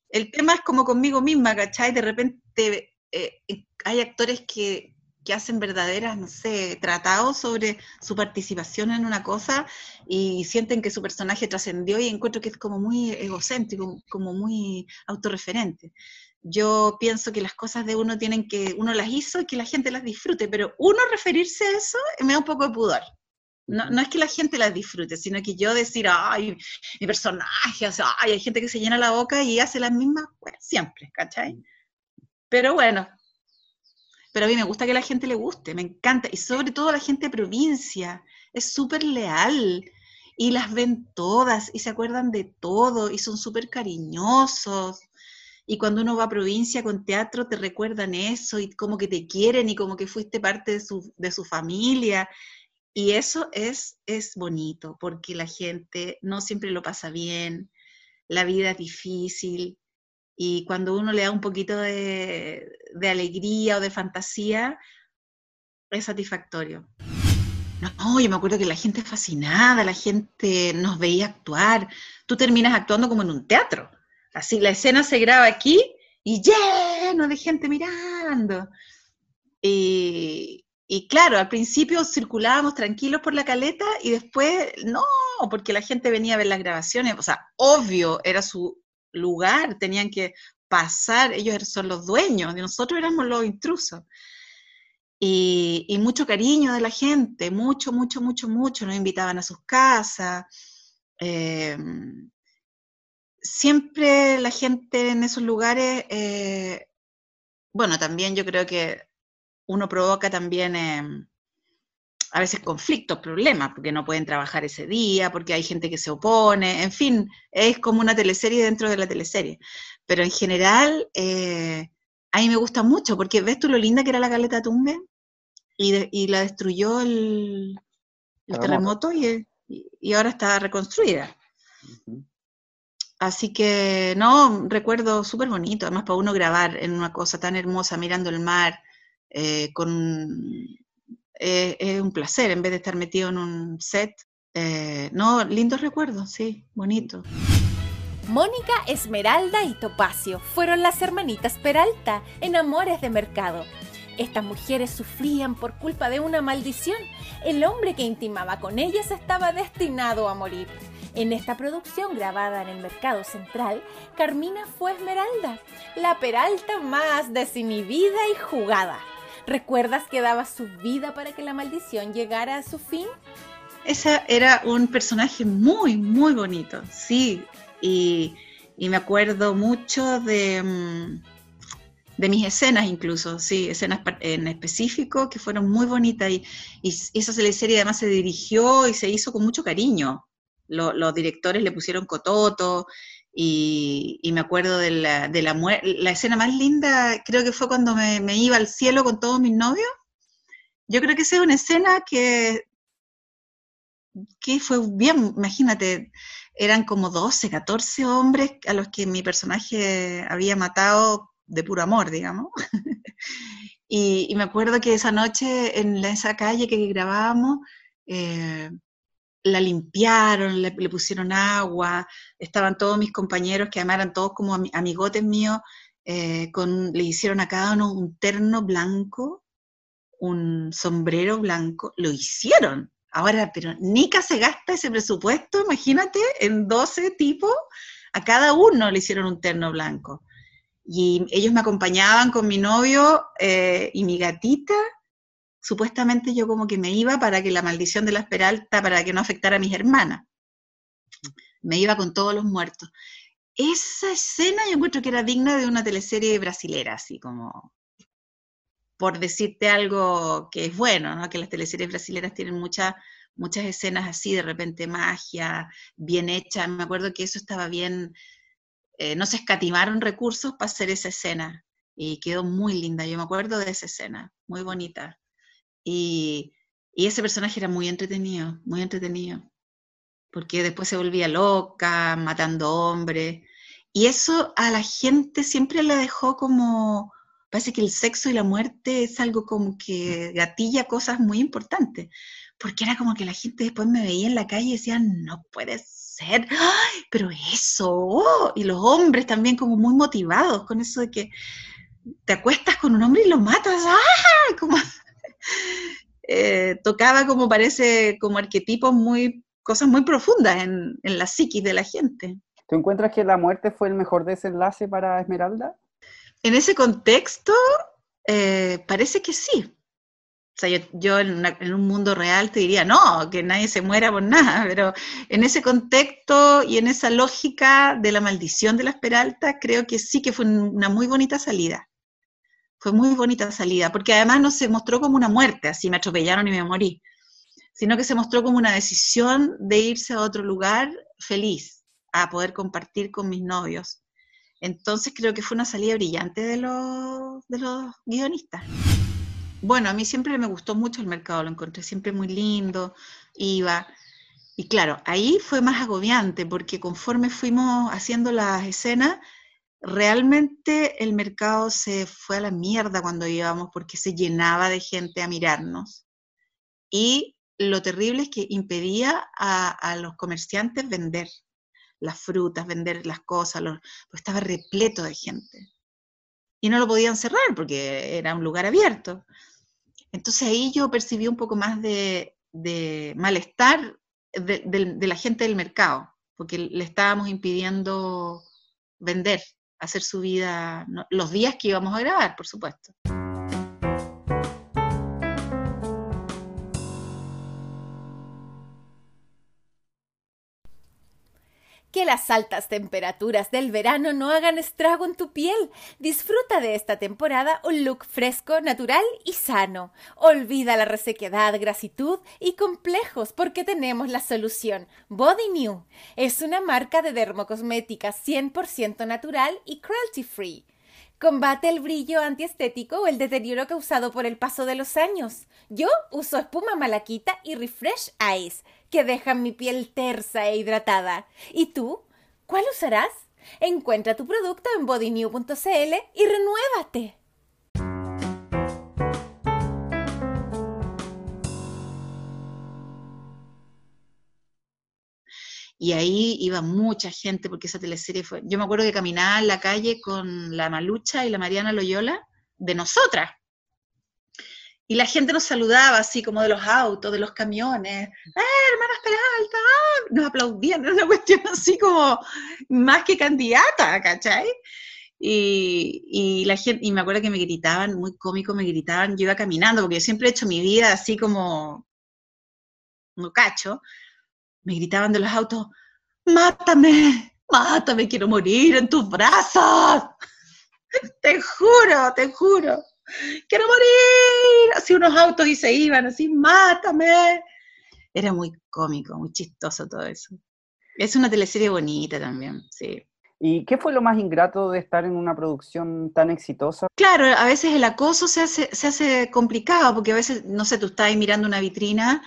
El tema es como conmigo misma, ¿cachai? De repente eh, hay actores que, hacen verdaderas, no sé, tratados sobre su participación en una cosa y sienten que su personaje trascendió y encuentro que es como muy egocéntrico, como muy autorreferente. Yo pienso que las cosas de uno tienen que, uno las hizo y que la gente las disfrute, pero uno referirse a eso me da un poco de pudor. No, es que la gente las disfrute, sino que yo decir, ay, mi personaje, o sea, ay, hay gente que se llena la boca y hace las mismas, siempre, ¿cachai? Pero bueno, pero a mí me gusta que la gente le guste, me encanta, y sobre todo la gente de provincia, es súper leal, y las ven todas, y se acuerdan de todo, y son súper cariñosos, y cuando uno va a provincia con teatro te recuerdan eso, y como que te quieren, y como que fuiste parte de su, de su familia, y eso es, es bonito, porque la gente no siempre lo pasa bien, la vida es difícil, y cuando uno le da un poquito de, alegría o de fantasía, es satisfactorio. No, yo me acuerdo que la gente fascinada, la gente nos veía actuar. Tú terminas actuando como en un teatro. Así, la escena se graba aquí y lleno de gente mirando. Y, y claro, al principio circulábamos tranquilos por la caleta y después no, porque la gente venía a ver las grabaciones, o sea, obvio, era su lugar, tenían que pasar, ellos son los dueños, nosotros éramos los intrusos. Y, mucho cariño de la gente, mucho, mucho, mucho, mucho, nos invitaban a sus casas. Em, siempre la gente en esos lugares, eh, bueno, también yo creo que uno provoca también em, a veces conflictos, problemas, porque no pueden trabajar ese día, porque hay gente que se opone, en fin, es como una teleserie dentro de la teleserie. Pero en general, eh, a mí me gusta mucho, porque ves tú lo linda que era la Caleta Tumbe y, la destruyó el, terremoto y, ahora está reconstruida. Así que, no, recuerdo súper bonito, además para uno grabar en una cosa tan hermosa, mirando el mar, eh, con, eh, es un placer en vez de estar metido en un set. Eh, no, lindos recuerdos, sí, bonito.
Mónica, Esmeralda y Topacio fueron las hermanitas Peralta en Amores de Mercado. Estas mujeres sufrían por culpa de una maldición. El hombre que intimaba con ellas estaba destinado a morir. En esta producción grabada en el Mercado Central, Carmina fue Esmeralda, la Peralta más desinhibida y jugada. ¿Recuerdas que daba su vida para que la maldición llegara a su fin?
Esa era un personaje muy, muy bonito, sí. Y, me acuerdo mucho de, mm, de mis escenas incluso, sí, escenas en específico que fueron muy bonitas y, y esa serie además se dirigió y se hizo con mucho cariño. los directores le pusieron cototo y, me acuerdo de la, de la, la, escena más linda, creo que fue cuando me, iba al cielo con todos mis novios. Yo creo que esa es una escena que, que fue bien, imagínate, eran como 12, 14 hombres a los que mi personaje había matado de puro amor, digamos. y, me acuerdo que esa noche en esa calle que grabábamos, eh, la limpiaron, le, pusieron agua, estaban todos mis compañeros, que además eran todos como amigotes míos, eh, con, le hicieron a cada uno un terno blanco, un sombrero blanco, lo hicieron. Ahora, pero Nica se gasta ese presupuesto, imagínate, en 12 tipos, a cada uno le hicieron un terno blanco. Y ellos me acompañaban con mi novio eh, y mi gatita. Supuestamente yo como que me iba para que la maldición de la Peralta, para que no afectara a mis hermanas. Me iba con todos los muertos. Esa escena yo encuentro que era digna de una teleserie brasilera, así como por decirte algo que es bueno, ¿no? que las teleseries brasileras tienen muchas muchas escenas así, de repente magia, bien hecha. Me acuerdo que eso estaba bien, eh, no se escatimaron recursos para hacer esa escena y quedó muy linda. Yo me acuerdo de esa escena, muy bonita. Y, ese personaje era muy entretenido, muy entretenido, porque después se volvía loca, matando hombres. Y eso a la gente siempre le dejó como, parece que el sexo y la muerte es algo como que gatilla cosas muy importantes, porque era como que la gente después me veía en la calle y decía, no puede ser, ¡Ay, pero eso, oh", y los hombres también como muy motivados con eso de que te acuestas con un hombre y lo matas, ¡ah! Como, eh, tocaba como parece, como arquetipos muy, cosas muy profundas en, en la psiquis de la gente.
¿Tú encuentras que la muerte fue el mejor desenlace para Esmeralda?
En ese contexto, eh, parece que sí. O sea, yo, en, un mundo real te diría, no, que nadie se muera por nada, pero en ese contexto y en esa lógica de la maldición de las peraltas, creo que sí que fue una muy bonita salida. Fue muy bonita salida, porque además no se mostró como una muerte, así me atropellaron y me morí, sino que se mostró como una decisión de irse a otro lugar feliz, a poder compartir con mis novios. Entonces creo que fue una salida brillante de los, de los guionistas. Bueno, a mí siempre me gustó mucho el mercado, lo encontré siempre muy lindo, iba. Y claro, ahí fue más agobiante porque conforme fuimos haciendo las escenas, realmente el mercado se fue a la mierda cuando íbamos porque se llenaba de gente a mirarnos. Y lo terrible es que impedía a, los comerciantes vender las frutas, vender las cosas, pues estaba repleto de gente. Y no lo podían cerrar porque era un lugar abierto. Entonces ahí yo percibí un poco más de, malestar de, la gente del mercado, porque le estábamos impidiendo vender, hacer su vida, los días que íbamos a grabar, por supuesto.
Que las altas temperaturas del verano no hagan estrago en tu piel. Disfruta de esta temporada un look fresco, natural y sano. Olvida la resequedad, grasitud y complejos porque tenemos la solución. Body New es una marca de dermocosmética 100% natural y cruelty free. Combate el brillo antiestético o el deterioro causado por el paso de los años. Yo uso espuma malaquita y Refresh Eyes que dejan mi piel tersa e hidratada. ¿Y tú? ¿Cuál usarás? Encuentra tu producto en bodynew.cl y renuévate.
Y ahí iba mucha gente porque esa teleserie fue... Yo me acuerdo que caminaba en la calle con la Malucha y la Mariana Loyola de nosotras. Y la gente nos saludaba así como de los autos, de los camiones, ¡eh, hermanas Peralta! ¡ah! Nos aplaudían, era una cuestión así como más que candidata, ¿cachai? Y, y, la gente, y me acuerdo que me gritaban, muy cómico, me gritaban, yo iba caminando, porque yo siempre he hecho mi vida así como, no cacho, me gritaban de los autos, mátame, mátame, quiero morir en tus brazos, te juro, te juro quiero morir, así unos autos y se iban, así, mátame. Era muy cómico, muy chistoso todo eso. Es una teleserie bonita también, sí.
¿Y qué fue lo más ingrato de estar en una producción tan exitosa?
Claro, a veces el acoso se hace, se hace complicado, porque a veces, no sé, tú estás ahí mirando una vitrina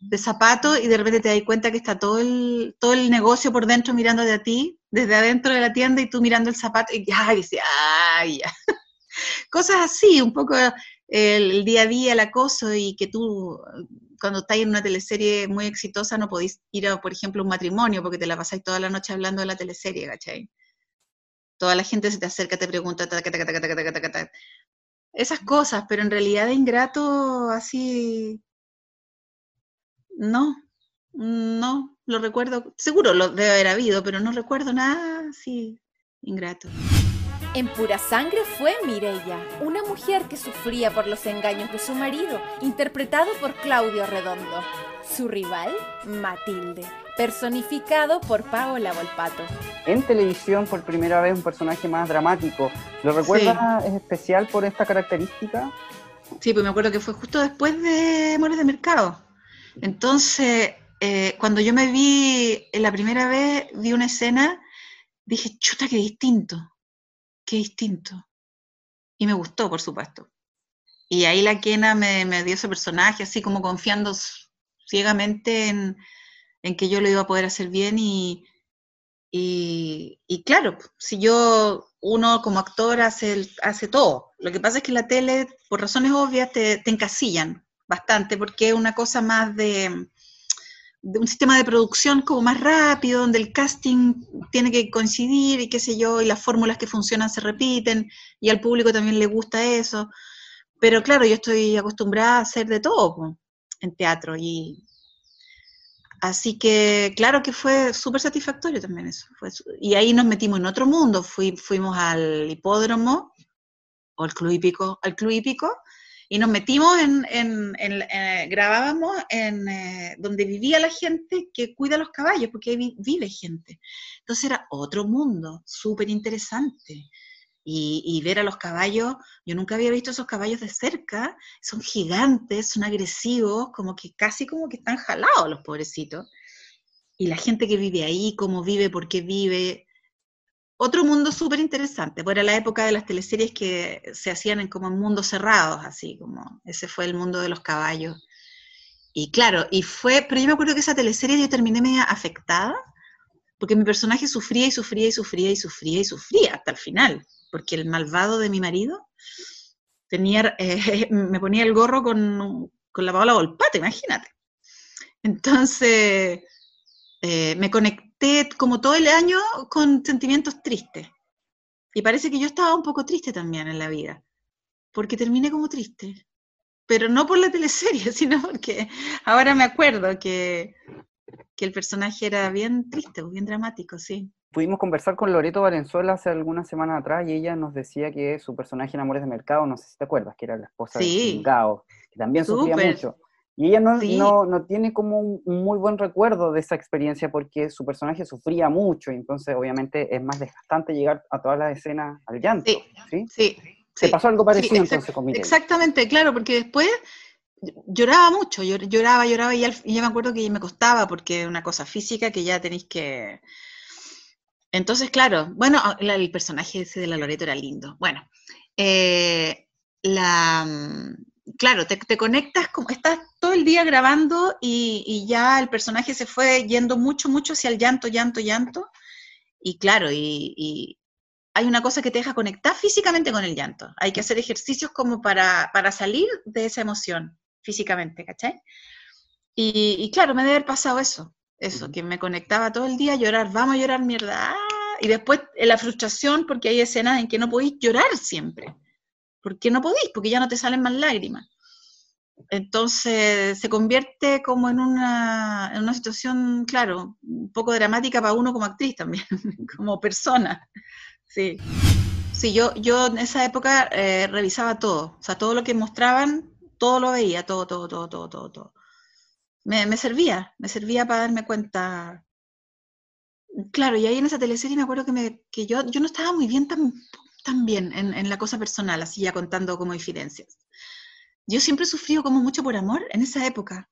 de zapatos y de repente te das cuenta que está todo el, todo el negocio por dentro mirándote a ti, desde adentro de la tienda y tú mirando el zapato y ya, y dices, ay, ya. Cosas así, un poco el, día a día, el acoso y que tú cuando estás en una teleserie muy exitosa no podís ir a, por ejemplo, un matrimonio porque te la pasáis toda la noche hablando de la teleserie, ¿cachai? Toda la gente se te acerca, te pregunta, esas cosas, pero en realidad de ingrato así, no, no, lo recuerdo, seguro lo debe haber habido, pero no recuerdo nada así ingrato.
En pura sangre fue Mireya, una mujer que sufría por los engaños de su marido, interpretado por Claudio Redondo. Su rival, Matilde, personificado por Paola Volpato.
En televisión, por primera vez, un personaje más dramático. ¿Lo recuerdas? ¿Es especial por esta característica?
Sí, pues me acuerdo que fue justo después de Amores de Mercado. Entonces, eh, cuando yo me vi la primera vez, vi una escena, dije, chuta, qué distinto, qué distinto. Y me gustó, por supuesto. Y ahí la Kena me, dio ese personaje, así como confiando ciegamente en, en, que yo lo iba a poder hacer bien y, claro, si yo, uno como actor hace, todo. Lo que pasa es que la tele, por razones obvias, te encasillan bastante, porque es una cosa más de, un sistema de producción como más rápido, donde el casting tiene que coincidir y qué sé yo, y las fórmulas que funcionan se repiten, y al público también le gusta eso. Pero claro, yo estoy acostumbrada a hacer de todo en teatro, y Así que claro que fue súper satisfactorio también eso. y ahí nos metimos en otro mundo. fuimos al hipódromo, o al club hípico, y nos metimos en, en, eh, grabábamos en eh, donde vivía la gente que cuida los caballos, porque ahí vive gente. Entonces era otro mundo, súper interesante y, ver a los caballos, yo nunca había visto esos caballos de cerca, son gigantes, son agresivos, como que casi como que están jalados los pobrecitos. Y la gente que vive ahí, cómo vive, por qué vive. Otro mundo súper interesante, pues era la época de las teleseries que se hacían en como en mundos cerrados, así como ese fue el mundo de los caballos. Y claro, y fue, pero yo me acuerdo que esa teleserie yo terminé media afectada, porque mi personaje sufría y sufría y sufría y sufría y sufría hasta el final porque el malvado de mi marido tenía, eh, me ponía el gorro con, con la Paola Volpata, imagínate. Entonces, eh, me conecté como todo el año con sentimientos tristes. Y parece que yo estaba un poco triste también en la vida, porque terminé como triste. Pero no por la teleserie, sino porque ahora me acuerdo que, que el personaje era bien triste, bien dramático, sí.
Pudimos conversar con Loreto Valenzuela hace algunas semanas atrás y ella nos decía que su personaje en Amores de Mercado, no sé si te acuerdas, que era la esposa de Mercado, que también sufría mucho. Y ella no, no, no, tiene como un, muy buen recuerdo de esa experiencia porque su personaje sufría mucho y entonces obviamente es más desgastante llegar a todas las escenas al llanto.
Sí, sí.
¿Te pasó algo parecido entonces con
Exactamente, claro, porque después lloraba mucho, lloraba, lloraba y, y ya me acuerdo que me costaba porque es una cosa física que ya tenéis que entonces, claro, bueno, el personaje ese de la Loreto era lindo. Bueno, eh, la, mm, claro, te, conectas, como estás todo el día grabando y, ya el personaje se fue yendo mucho, mucho hacia el llanto, llanto, llanto. Y claro, y, hay una cosa que te deja conectar físicamente con el llanto. Hay que hacer ejercicios como para, para salir de esa emoción físicamente, ¿cachai? Y, y, claro, me debe haber pasado eso. Eso, que me conectaba todo el día a llorar, vamos a llorar mierda. ¡ah! Y después la frustración porque hay escenas en que no podéis llorar siempre. ¿Por qué no podéis? Porque ya no te salen más lágrimas. Entonces se convierte como en una, en una situación, claro, un poco dramática para uno como actriz también, como persona. Sí. Sí, yo, yo en esa época eh, revisaba todo, o sea, todo lo que mostraban, todo lo veía, todo, todo, todo, todo, todo, todo me, servía, me servía para darme cuenta. Claro, y ahí en esa teleserie me acuerdo que, me, que yo, yo no estaba muy bien tan, tan bien en, en, la cosa personal, así ya contando como infidencias. Yo siempre he sufrido como mucho por amor en esa época.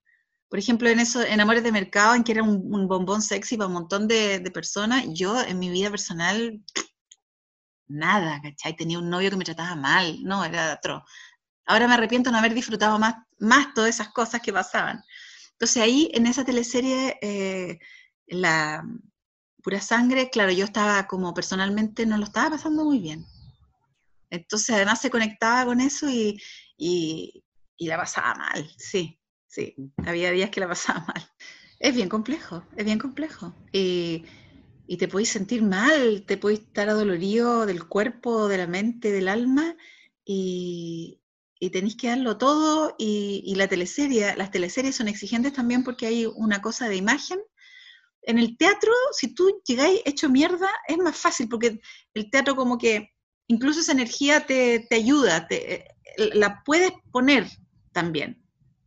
Por ejemplo, en eso, en Amores de Mercado, en que era un, bombón sexy para un montón de, de, personas, yo en mi vida personal, nada, ¿cachai? Tenía un novio que me trataba mal, no, era otro. Ahora me arrepiento de no haber disfrutado más, más todas esas cosas que pasaban. Entonces ahí, en esa teleserie, eh, la pura sangre, claro, yo estaba como personalmente no lo estaba pasando muy bien. Entonces además se conectaba con eso y, y, la pasaba mal, sí, sí, había días que la pasaba mal. Es bien complejo, es bien complejo. Y, y te podéis sentir mal, te podéis estar adolorido del cuerpo, de la mente, del alma, y, y tenéis que darlo todo y, la teleserie, las teleseries son exigentes también porque hay una cosa de imagen. En el teatro, si tú llegáis hecho mierda, es más fácil porque el teatro como que incluso esa energía te, ayuda, te, la puedes poner también,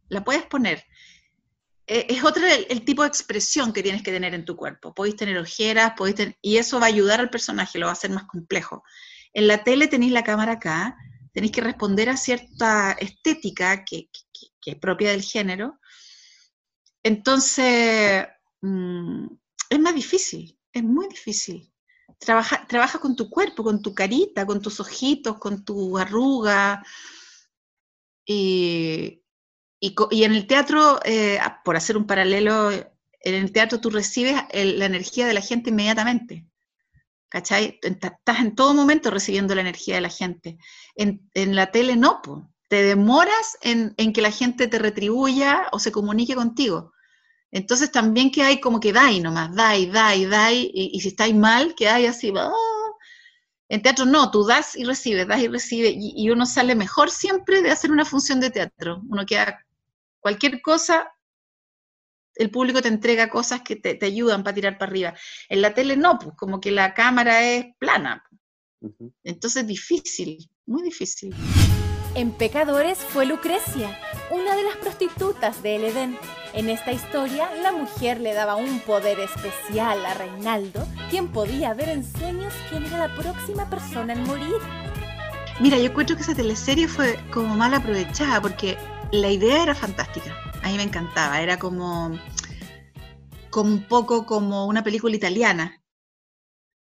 la puedes poner. E, es otro el, tipo de expresión que tienes que tener en tu cuerpo. Podéis tener ojeras, podéis y eso va a ayudar al personaje, lo va a hacer más complejo. En la tele tenéis la cámara acá, tenéis que responder a cierta estética que, es propia del género. Entonces, mm, es más difícil, es muy difícil. Trabaja, trabaja con tu cuerpo, con tu carita, con tus ojitos, con tu arruga. Y, en el teatro, eh, por hacer un paralelo, en el teatro tú recibes la energía de la gente inmediatamente. ¿Cachai? Estás en todo momento recibiendo la energía de la gente. En, la tele no, te demoras en, en, que la gente te retribuya o se comunique contigo. Entonces también que hay como que dai nomás, dai, dai, dai, y, y si estáis mal, que hay así, ¡ah! en teatro no, tú das y recibes, das y recibes, y, uno sale mejor siempre de hacer una función de teatro. Uno queda, cualquier cosa, el público te entrega cosas que te, ayudan para tirar para arriba. En la tele no, pues como que la cámara es plana. Entonces difícil, muy difícil.
En Pecadores fue Lucrecia, una de las prostitutas del Edén. En esta historia, la mujer le daba un poder especial a Reinaldo, quien podía ver en sueños quién era la próxima persona en morir.
Mira, yo encuentro que esa teleserie fue como mal aprovechada porque la idea era fantástica. A mí me encantaba, era como, como un poco como una película italiana,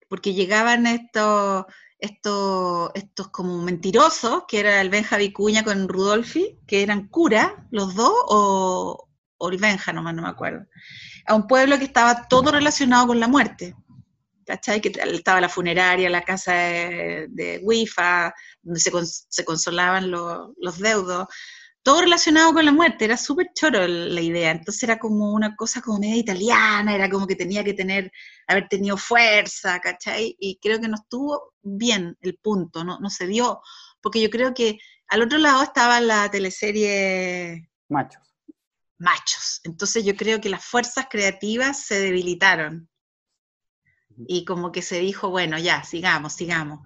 porque llegaban estos estos, estos como mentirosos, que era el Benja Vicuña con Rudolfi, que eran curas, los dos, o, o nomás no me acuerdo, a un pueblo que estaba todo relacionado con la muerte. ¿Cachai? Que estaba la funeraria, la casa de, de Wifa, donde se, se consolaban los, los deudos, todo relacionado con la muerte, era súper choro la idea, entonces era como una cosa como media italiana, era como que tenía que tener, haber tenido fuerza, ¿cachai? Y creo que no estuvo bien el punto, no, no se dio, porque yo creo que al otro lado estaba la teleserie...
Machos.
Machos, entonces yo creo que las fuerzas creativas se debilitaron y como que se dijo, bueno, ya, sigamos, sigamos.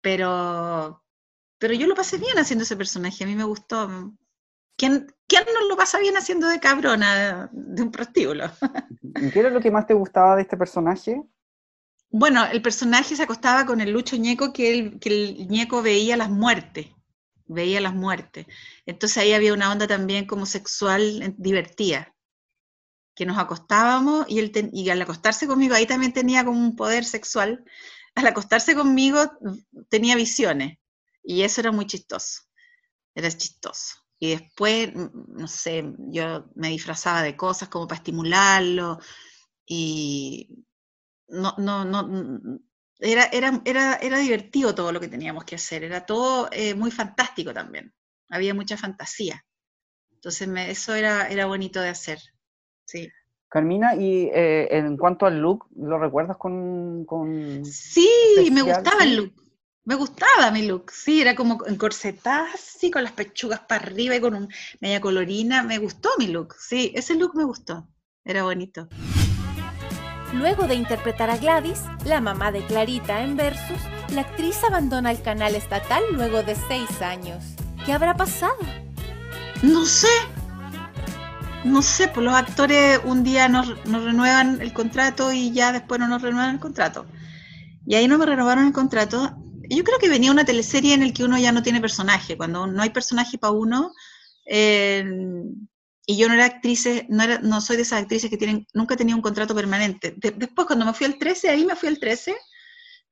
Pero, pero yo lo pasé bien haciendo ese personaje, a mí me gustó. ¿Quién, quién no lo pasa bien haciendo de cabrona, de un prostíbulo?
¿Qué era lo que más te gustaba de este personaje?
Bueno, el personaje se acostaba con el Lucho Ñeco, que el, que el Ñeco veía las muertes, veía las muertes. Entonces ahí había una onda también como sexual divertida, que nos acostábamos y, él y al acostarse conmigo ahí también tenía como un poder sexual. Al acostarse conmigo tenía visiones. Y eso era muy chistoso, era chistoso. Y después, no sé, yo me disfrazaba de cosas como para estimularlo y no, no, no, era, era, era, era divertido todo lo que teníamos que hacer, era todo eh, muy fantástico también, había mucha fantasía. Entonces eso era, era bonito de hacer, sí.
Carmina, y eh, en cuanto al look, ¿lo recuerdas con...? con
sí, me gustaba el look. Me gustaba mi look, sí, era como encorsetada así, con las pechugas para arriba y con un, media colorina. Me gustó mi look, sí, ese look me gustó, era bonito.
Luego de interpretar a Gladys, la mamá de Clarita en Versus, la actriz abandona el canal estatal luego de seis años. ¿Qué habrá pasado?
No sé. No sé, pues los actores un día nos, renuevan el contrato y ya después no nos renuevan el contrato. Y ahí no me renovaron el contrato yo creo que venía una teleserie en el que uno ya no tiene personaje, cuando no hay personaje para uno, eh, y yo no era actriz, no, era, no soy de esas actrices que tienen, nunca tenía un contrato permanente. después, cuando me fui al 13, ahí me fui al 13,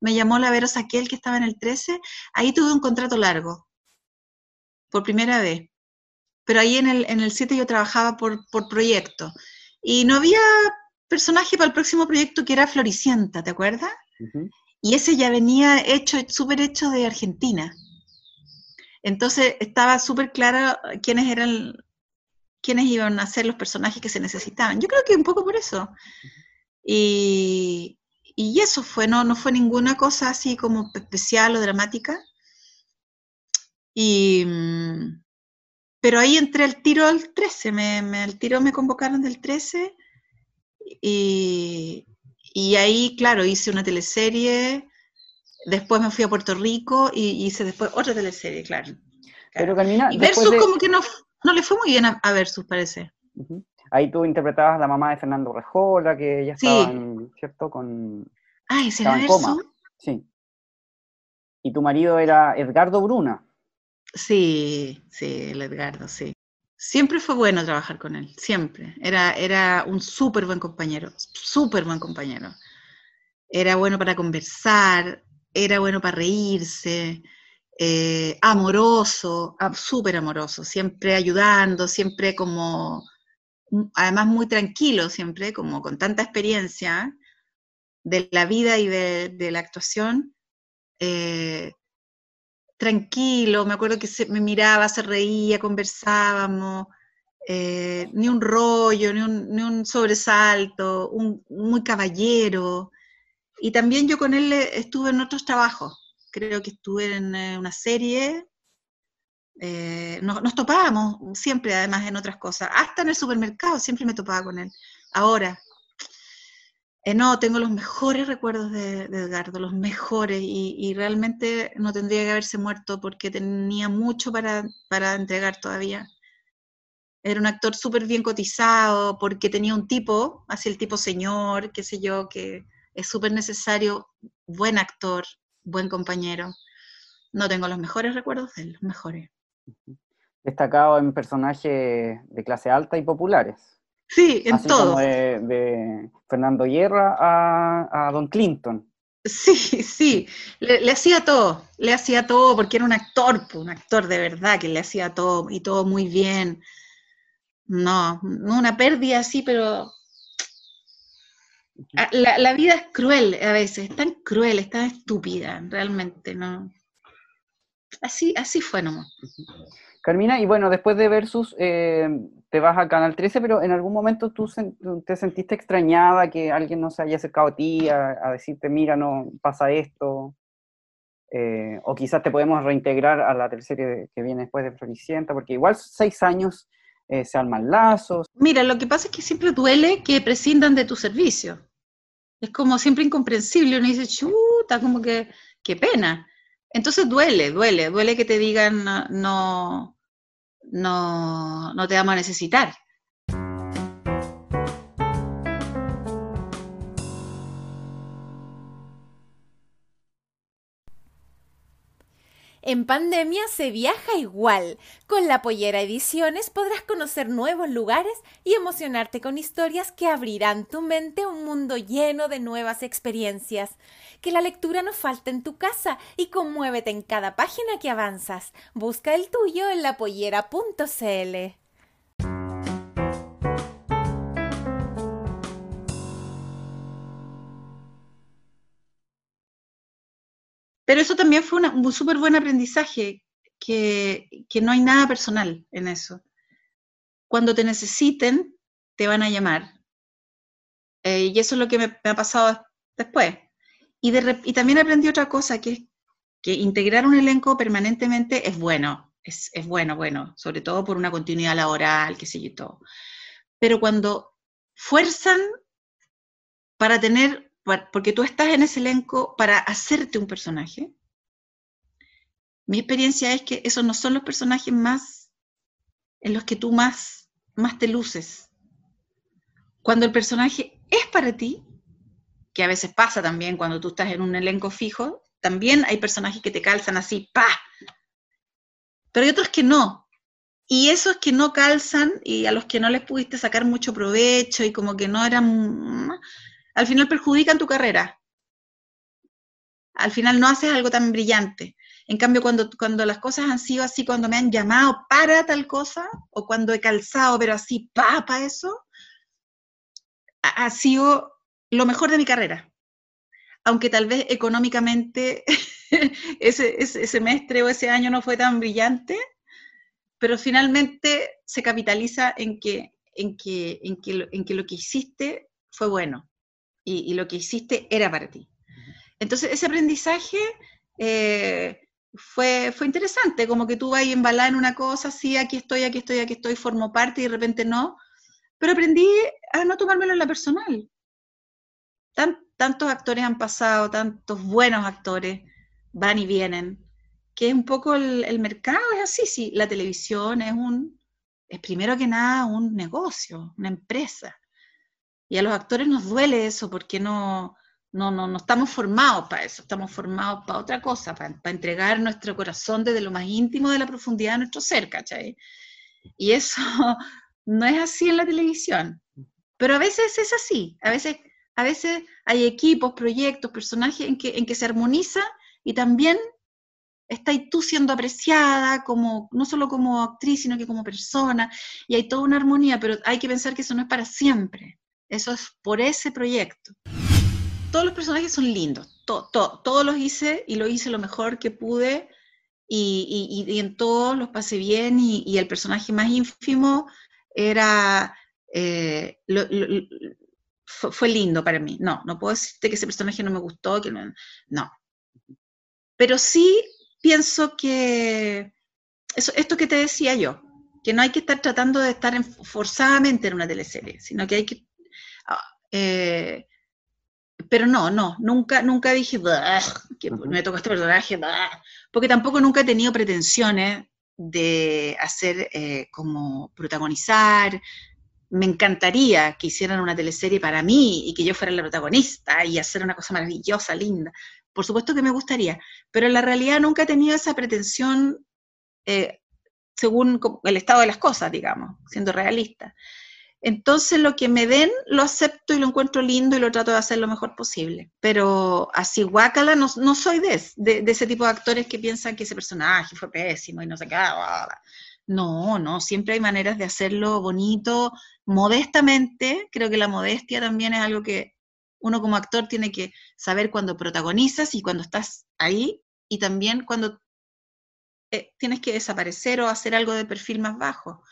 me llamó la Vero Saquel, que estaba en el 13, ahí tuve un contrato largo, por primera vez. Pero ahí en el, en el 7 yo trabajaba por, por proyecto. Y no había personaje para el próximo proyecto que era Floricienta, ¿te acuerdas? y ese ya venía hecho, súper hecho de Argentina. Entonces estaba súper claro quiénes eran, quiénes iban a ser los personajes que se necesitaban. Yo creo que un poco por eso. Y, y eso fue, no, no fue ninguna cosa así como especial o dramática. Y, pero ahí entré al tiro al 13, me, me, al tiro me convocaron del 13 y, y ahí, claro, hice una teleserie Después me fui a Puerto Rico y hice después otra teleserie, claro.
Pero Carmina,
y Versus
de-
como que no, no le fue muy bien a, a Versus, parece.
Ahí tú interpretabas a la mamá de Fernando Rejola, que ella
Sí.
estaba, en- ¿cierto? Con...
Ay, ¿será
Estaba en coma.
Versus?
Sí. Y tu marido era Edgardo Bruna.
Sí, sí, el Edgardo, sí. Siempre fue bueno trabajar con él, siempre. Era, era un súper buen compañero, súper buen compañero. Era bueno para conversar, era bueno para reírse, eh, amoroso, súper amoroso, siempre ayudando, siempre como, además muy tranquilo, siempre, como con tanta experiencia de la vida y de, la actuación. eh, tranquilo, me acuerdo que se, me miraba, se reía, conversábamos, eh, ni un rollo, ni un, ni un sobresalto, un, muy caballero. Y también yo con él estuve en otros trabajos, creo que estuve en eh, una serie, eh, nos, topábamos siempre además en otras cosas, hasta en el supermercado siempre me topaba con él. Ahora, eh, no, tengo los mejores recuerdos de, de Edgardo, los mejores, y, y realmente no tendría que haberse muerto porque tenía mucho para, para entregar todavía. Era un actor súper bien cotizado porque tenía un tipo, así el tipo señor, qué sé yo, que es súper necesario, buen actor, buen compañero. No tengo los mejores recuerdos de él, los mejores.
Destacado en personajes de clase alta y populares.
Sí, en
así
todo.
como de, de Fernando Guerra a, a Don Clinton.
Sí, sí, le, le hacía todo, le hacía todo porque era un actor, un actor de verdad que le hacía todo y todo muy bien. No, no una pérdida así, pero la, la vida es cruel a veces, es tan cruel, es tan estúpida, realmente, ¿no? Así, así fue nomás.
Carmina, y bueno, después de Versus eh, te vas a Canal 13, pero en algún momento tú te sentiste extrañada que alguien no se haya acercado a ti a, a decirte, mira, no pasa esto, eh, o quizás te podemos reintegrar a la teleserie que viene después de Floricienta, porque igual seis años eh, se arman lazos.
Mira, lo que pasa es que siempre duele que prescindan de tu servicio. Es como siempre incomprensible. Uno dice, chuta, como que, qué pena. Entonces duele, duele, duele que te digan, no, no, no, te vamos a necesitar.
En pandemia se viaja igual. Con la Pollera Ediciones podrás conocer nuevos lugares y emocionarte con historias que abrirán tu mente a un mundo lleno de nuevas experiencias. Que la lectura no falte en tu casa y conmuévete en cada página que avanzas. Busca el tuyo en lapollera.cl.
Pero eso también fue un súper buen aprendizaje, que, que no hay nada personal en eso. Cuando te necesiten, te van a llamar. Eh, y eso es lo que me, ha pasado después. Y, de y también aprendí otra cosa, que es que integrar un elenco permanentemente es bueno, es, es bueno, bueno, sobre todo por una continuidad laboral, qué sé yo, y todo. Pero cuando fuerzan para tener, porque tú estás en ese elenco para hacerte un personaje, mi experiencia es que esos no son los personajes más en los que tú más, más te luces. Cuando el personaje es para ti, que a veces pasa también cuando tú estás en un elenco fijo, también hay personajes que te calzan así, ¡pa! Pero hay otros que no. Y esos que no calzan y a los que no les pudiste sacar mucho provecho y como que no eran, al final perjudican tu carrera. Al final no haces algo tan brillante. En cambio, cuando, cuando las cosas han sido así, cuando me han llamado para tal cosa, o cuando he calzado, pero así, pa, pa eso, ha, sido lo mejor de mi carrera. Aunque tal vez económicamente ese, semestre o ese año no fue tan brillante, pero finalmente se capitaliza en que, en que, en que, en que lo que hiciste fue bueno y, y, lo que hiciste era para ti. Entonces, ese aprendizaje eh, fue, fue interesante, como que tú vas embalada en una cosa, sí, aquí estoy, aquí estoy, aquí estoy, formo parte y de repente no, pero aprendí a no tomármelo en la personal. Tan, tantos actores han pasado, tantos buenos actores, van y vienen, que es un poco el, el mercado, es así, sí, la televisión es un, es primero que nada un negocio, una empresa. Y a los actores nos duele eso porque no, no, no, no estamos formados para eso, estamos formados para otra cosa, para, para, entregar nuestro corazón desde lo más íntimo de la profundidad de nuestro ser, ¿cachai? Y eso no es así en la televisión. Pero a veces es así, a veces, a veces hay equipos, proyectos, personajes en que, en que se armoniza y también estás tú siendo apreciada como, no solo como actriz, sino que como persona, y hay toda una armonía, pero hay que pensar que eso no es para siempre, eso es por ese proyecto. Todos los personajes son lindos, todos los hice y lo hice lo mejor que pude, y, y, en todos los pasé bien, y, el personaje más ínfimo era... Eh, fue, lindo para mí. No, no puedo decirte que ese personaje no me gustó, que no, no. Pero sí pienso que eso, esto que te decía yo, que no hay que estar tratando de estar forzadamente en una teleserie, sino que hay que... Ah, eh, pero no, no, nunca, nunca dije que me toca este personaje, porque tampoco nunca he tenido pretensiones de hacer eh, como protagonizar. Me encantaría que hicieran una teleserie para mí y que yo fuera la protagonista y hacer una cosa maravillosa, linda, por supuesto que me gustaría, pero en la realidad nunca he tenido esa pretensión eh, según el estado de las cosas, digamos, siendo realista. Entonces lo que me den lo acepto y lo encuentro lindo y lo trato de hacer lo mejor posible. Pero así guácala no, soy de, ese tipo de actores que piensan que ese personaje fue pésimo y no sé qué. No, no, siempre hay maneras de hacerlo bonito, modestamente. Creo que la modestia también es algo que uno como actor tiene que saber cuando protagonizas y cuando estás ahí y también cuando eh, tienes que desaparecer o hacer algo de perfil más bajo.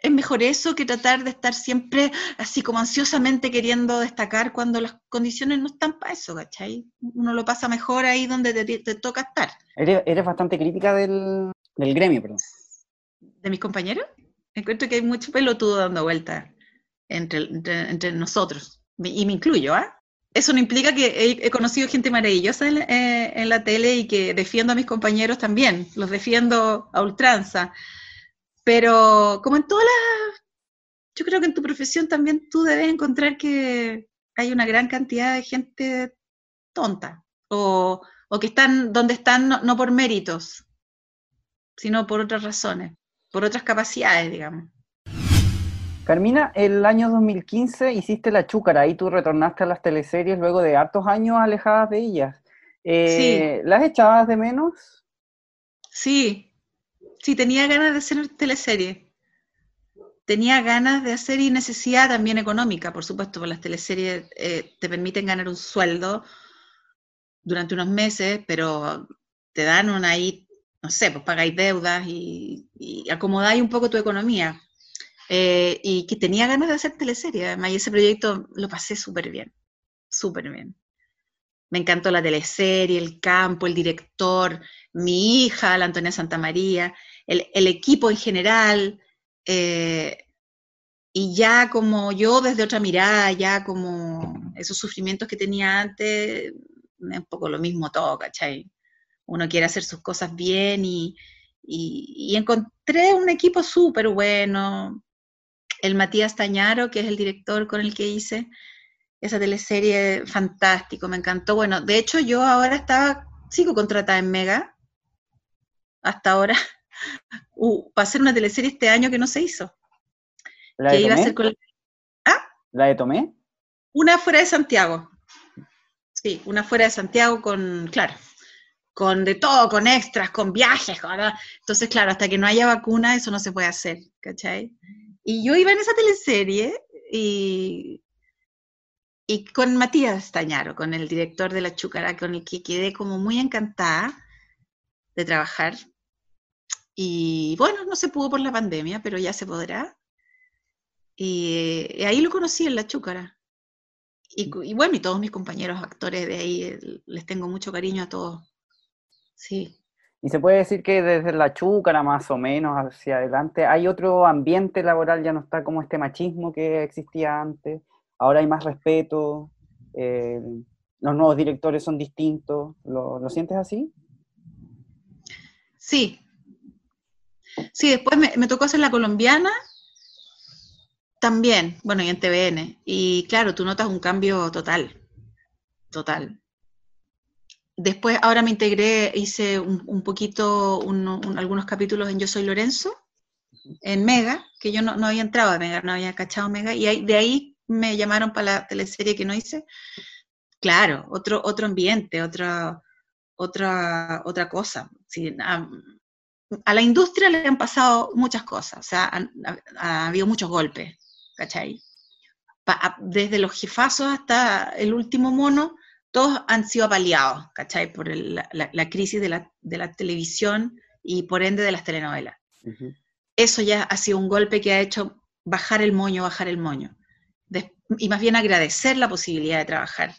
Es mejor eso que tratar de estar siempre así como ansiosamente queriendo destacar cuando las condiciones no están para eso, ¿cachai? Uno lo pasa mejor ahí donde te, toca estar.
Eres, bastante crítica del, gremio, perdón.
¿De mis compañeros? Encuentro que hay mucho pelotudo dando vueltas entre, entre nosotros y me incluyo, ¿ah? Eso no implica que he, conocido gente maravillosa eh, en, la tele y que defiendo a mis compañeros también, los defiendo a ultranza. Pero como en todas las... Yo creo que en tu profesión también tú debes encontrar que hay una gran cantidad de gente tonta o, que están donde están no por méritos, sino por otras razones, por otras capacidades, digamos.
Carmina, el año 2015 hiciste La Chúcara y tú retornaste a las teleseries luego de hartos años alejadas de ellas. Eh, ¿Las echabas de menos?
Sí, sí, tenía ganas de hacer teleserie. Tenía ganas de hacer y necesidad también económica, por supuesto, porque las teleseries eh, te permiten ganar un sueldo durante unos meses, pero te dan una ahí, no sé, pues pagáis deudas y, acomodáis un poco tu economía eh, y que tenía ganas de hacer teleserie, además, y ese proyecto lo pasé súper bien, súper bien. Me encantó la teleserie, el campo, el director, mi hija, la Antonia Santamaría, el, el equipo en general, eh, y ya como yo desde otra mirada, ya como esos sufrimientos que tenía antes, es un poco lo mismo todo, ¿cachai? Uno quiere hacer sus cosas bien y, y, y encontré un equipo súper bueno, el Matías Tañaro, que es el director con el que hice esa teleserie, fantástico, me encantó. Bueno, de hecho yo ahora estaba, sigo contratada en Mega, hasta ahora, uh, para hacer una teleserie este año que no se hizo.
¿La de Tomé? ¿Ah? ¿La de Tomé?
Una fuera de Santiago. Sí, una fuera de Santiago con, claro, con de todo, con extras, con viajes, entonces, claro, hasta que no haya vacuna, eso no se puede hacer, ¿cachai? Y yo iba en esa teleserie y, y con Matías Tañaro, con el director de La Chúcara, con el que quedé como muy encantada de trabajar. Y bueno, no se pudo por la pandemia, pero ya se podrá. Y, ahí lo conocí en La Chúcara. Y, y, bueno, y todos mis compañeros actores de ahí, eh, les tengo mucho cariño a todos. Sí.
Y se puede decir que desde la chúcara más o menos hacia adelante hay otro ambiente laboral, ya no está como este machismo que existía antes, ahora hay más respeto. Eh, los nuevos directores son distintos. ¿Lo, ¿lo sientes así?
Sí. Sí, después me, tocó hacer la colombiana también, bueno, y en TVN. Y claro, tú notas un cambio total, total. Después, ahora me integré, hice un, poquito, un, un, algunos capítulos en Yo Soy Lorenzo, en Mega, que yo no, había entrado a Mega, no había cachado Mega, y de ahí me llamaron para la teleserie que no hice. Claro, otro, otro ambiente, otra, otra, otra cosa. Sí, a, a, la industria le han pasado muchas cosas, o sea, ha, ha habido muchos golpes, ¿cachai? Pa, desde los jefazos hasta el último mono, todos han sido apaleados, ¿cachai? Por el, la, la, crisis de la, de la, televisión y por ende de las telenovelas. Uh -huh. Eso ya ha sido un golpe que ha hecho bajar el moño, bajar el moño. De, y más bien agradecer la posibilidad de trabajar.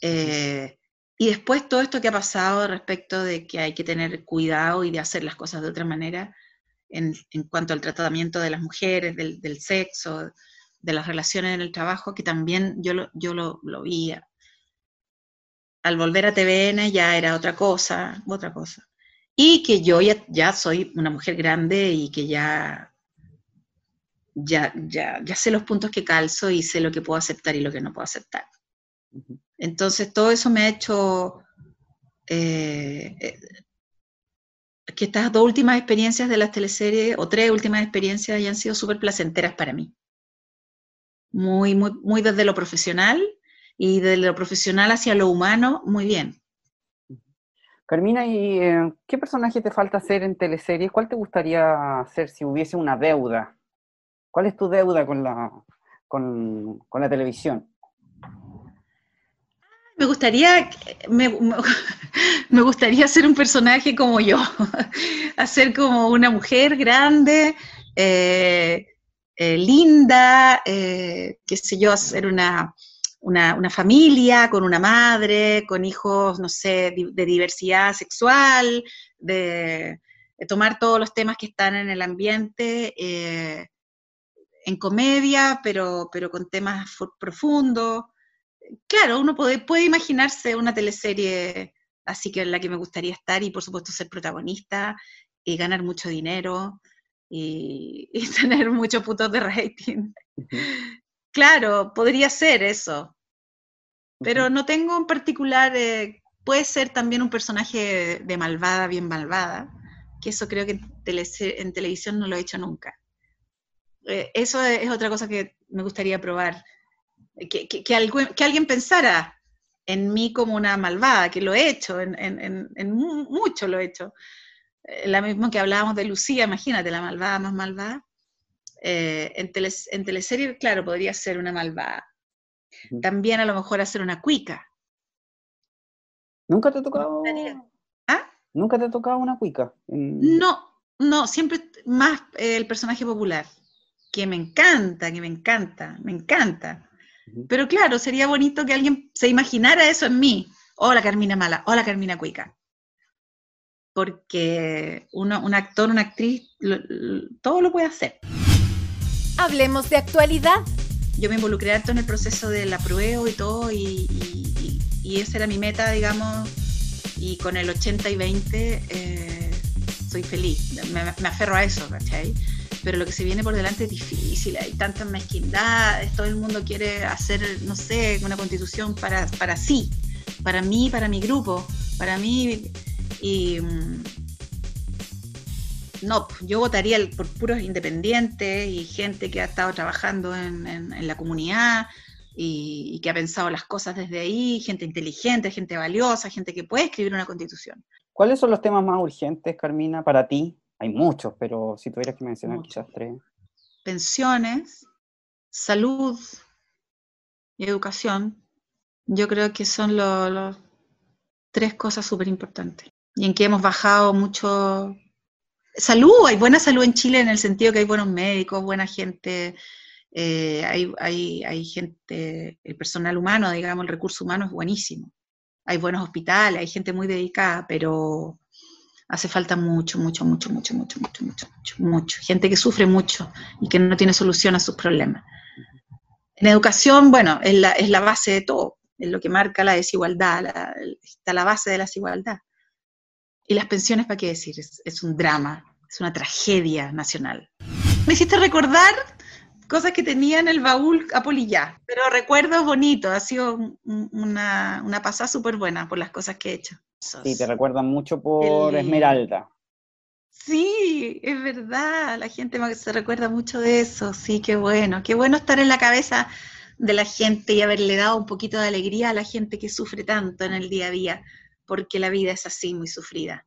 Eh, y después todo esto que ha pasado respecto de que hay que tener cuidado y de hacer las cosas de otra manera en, en cuanto al tratamiento de las mujeres, del, del, sexo, de las relaciones en el trabajo, que también yo lo, yo lo, lo vi. Al volver a TVN ya era otra cosa, otra cosa. Y que yo ya, ya soy una mujer grande y que ya, ya, ya, ya sé los puntos que calzo y sé lo que puedo aceptar y lo que no puedo aceptar. Entonces, todo eso me ha hecho eh, eh, que estas dos últimas experiencias de las teleseries, o tres últimas experiencias, hayan sido súper placenteras para mí. Muy, muy, muy desde lo profesional y de lo profesional hacia lo humano, muy bien.
Carmina, ¿y eh, qué personaje te falta hacer en teleseries? ¿Cuál te gustaría hacer si hubiese una deuda? ¿Cuál es tu deuda con la, con, con la televisión?
Me gustaría, me, me, gustaría ser un personaje como yo, hacer como una mujer grande, eh, eh, linda, eh, qué sé yo, hacer una, una, una, familia con una madre, con hijos, no sé, de diversidad sexual, de, tomar todos los temas que están en el ambiente eh, en comedia, pero, pero con temas profundos claro, uno puede, puede, imaginarse una teleserie así que en la que me gustaría estar y por supuesto ser protagonista y ganar mucho dinero y, y tener muchos puntos de rating. Uh -huh. Claro, podría ser eso, pero uh -huh. no tengo en particular, eh, puede ser también un personaje de malvada, bien malvada, que eso creo que en, tele, en televisión no lo he hecho nunca. Eh, eso es otra cosa que me gustaría probar que, que, que, algo, que, alguien pensara en mí como una malvada, que lo he hecho, en, en, en mucho lo he hecho. Eh, la misma que hablábamos de Lucía, imagínate, la malvada más malvada. Eh, en, en teleserie, claro, podría ser una malvada. También a lo mejor hacer una cuica.
¿Nunca te ha tocado? ¿Ah? ¿Nunca te ha tocado una cuica?
No, no, siempre más el personaje popular, que me encanta, que me encanta, me encanta. Pero claro, sería bonito que alguien se imaginara eso en mí. Hola Carmina Mala, hola Carmina Cuica. Porque uno, un actor, una actriz, lo, lo, todo lo puede hacer.
Hablemos de actualidad.
Yo me involucré harto en el proceso de la prueba y todo, y, y, y, esa era mi meta, digamos, y con el 80 y 20 eh, soy feliz, me, me, aferro a eso, ¿cachai? Pero lo que se viene por delante es difícil, hay tantas mezquindades, todo el mundo quiere hacer, no sé, una constitución para, para sí, para mí, para mi grupo, para mí, y mm, no, yo votaría por puros independientes y gente que ha estado trabajando en, la comunidad y, que ha pensado las cosas desde ahí, gente inteligente, gente valiosa, gente que puede escribir una constitución.
¿Cuáles son los temas más urgentes, Carmina, para ti hay muchos, pero si tuvieras que mencionar Mucho. quizás tres.
Pensiones, salud y educación. Yo creo que son lo, tres cosas súper importantes. Y en que hemos bajado mucho... Salud, hay buena salud en Chile en el sentido que hay buenos médicos, buena gente, eh, hay, hay, hay gente, el personal humano, digamos, el recurso humano es buenísimo. Hay buenos hospitales, hay gente muy dedicada, pero hace falta mucho, mucho, mucho, mucho, mucho, mucho, mucho, mucho, mucho. Gente que sufre mucho y que no tiene solución a sus problemas. En educación, bueno, es la, es la base de todo. es lo que marca la desigualdad, está la base de la desigualdad. Y las pensiones, ¿para qué decir? Es, un drama, es una tragedia nacional. Me hiciste recordar cosas que tenía en el baúl Apolillá, pero recuerdos bonitos, ha sido una, una pasada súper buena por las cosas que he hecho.
Sí, te recuerdan mucho por Esmeralda.
Sí, es verdad, la gente se recuerda mucho de eso, sí, qué bueno, qué bueno estar en la cabeza de la gente y haberle dado un poquito de alegría a la gente que sufre tanto en el día a día, porque la vida es así, muy sufrida.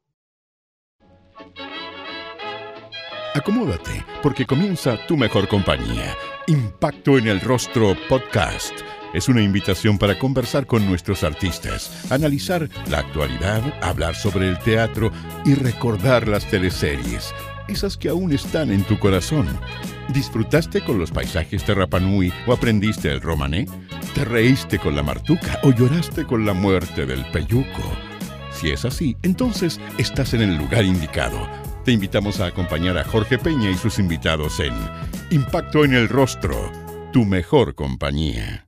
Acomódate, porque comienza tu mejor compañía. Impacto en el Rostro Podcast. Es una invitación para conversar con nuestros artistas, analizar la actualidad, hablar sobre el teatro y recordar las teleseries, esas que aún están en tu corazón. ¿Disfrutaste con los paisajes de Rapanui o aprendiste el romané? ¿Te reíste con la martuca o lloraste con la muerte del peyuco? Si es así, entonces estás en el lugar indicado. Te invitamos a acompañar a Jorge Peña y sus invitados en Impacto en el Rostro, tu mejor compañía.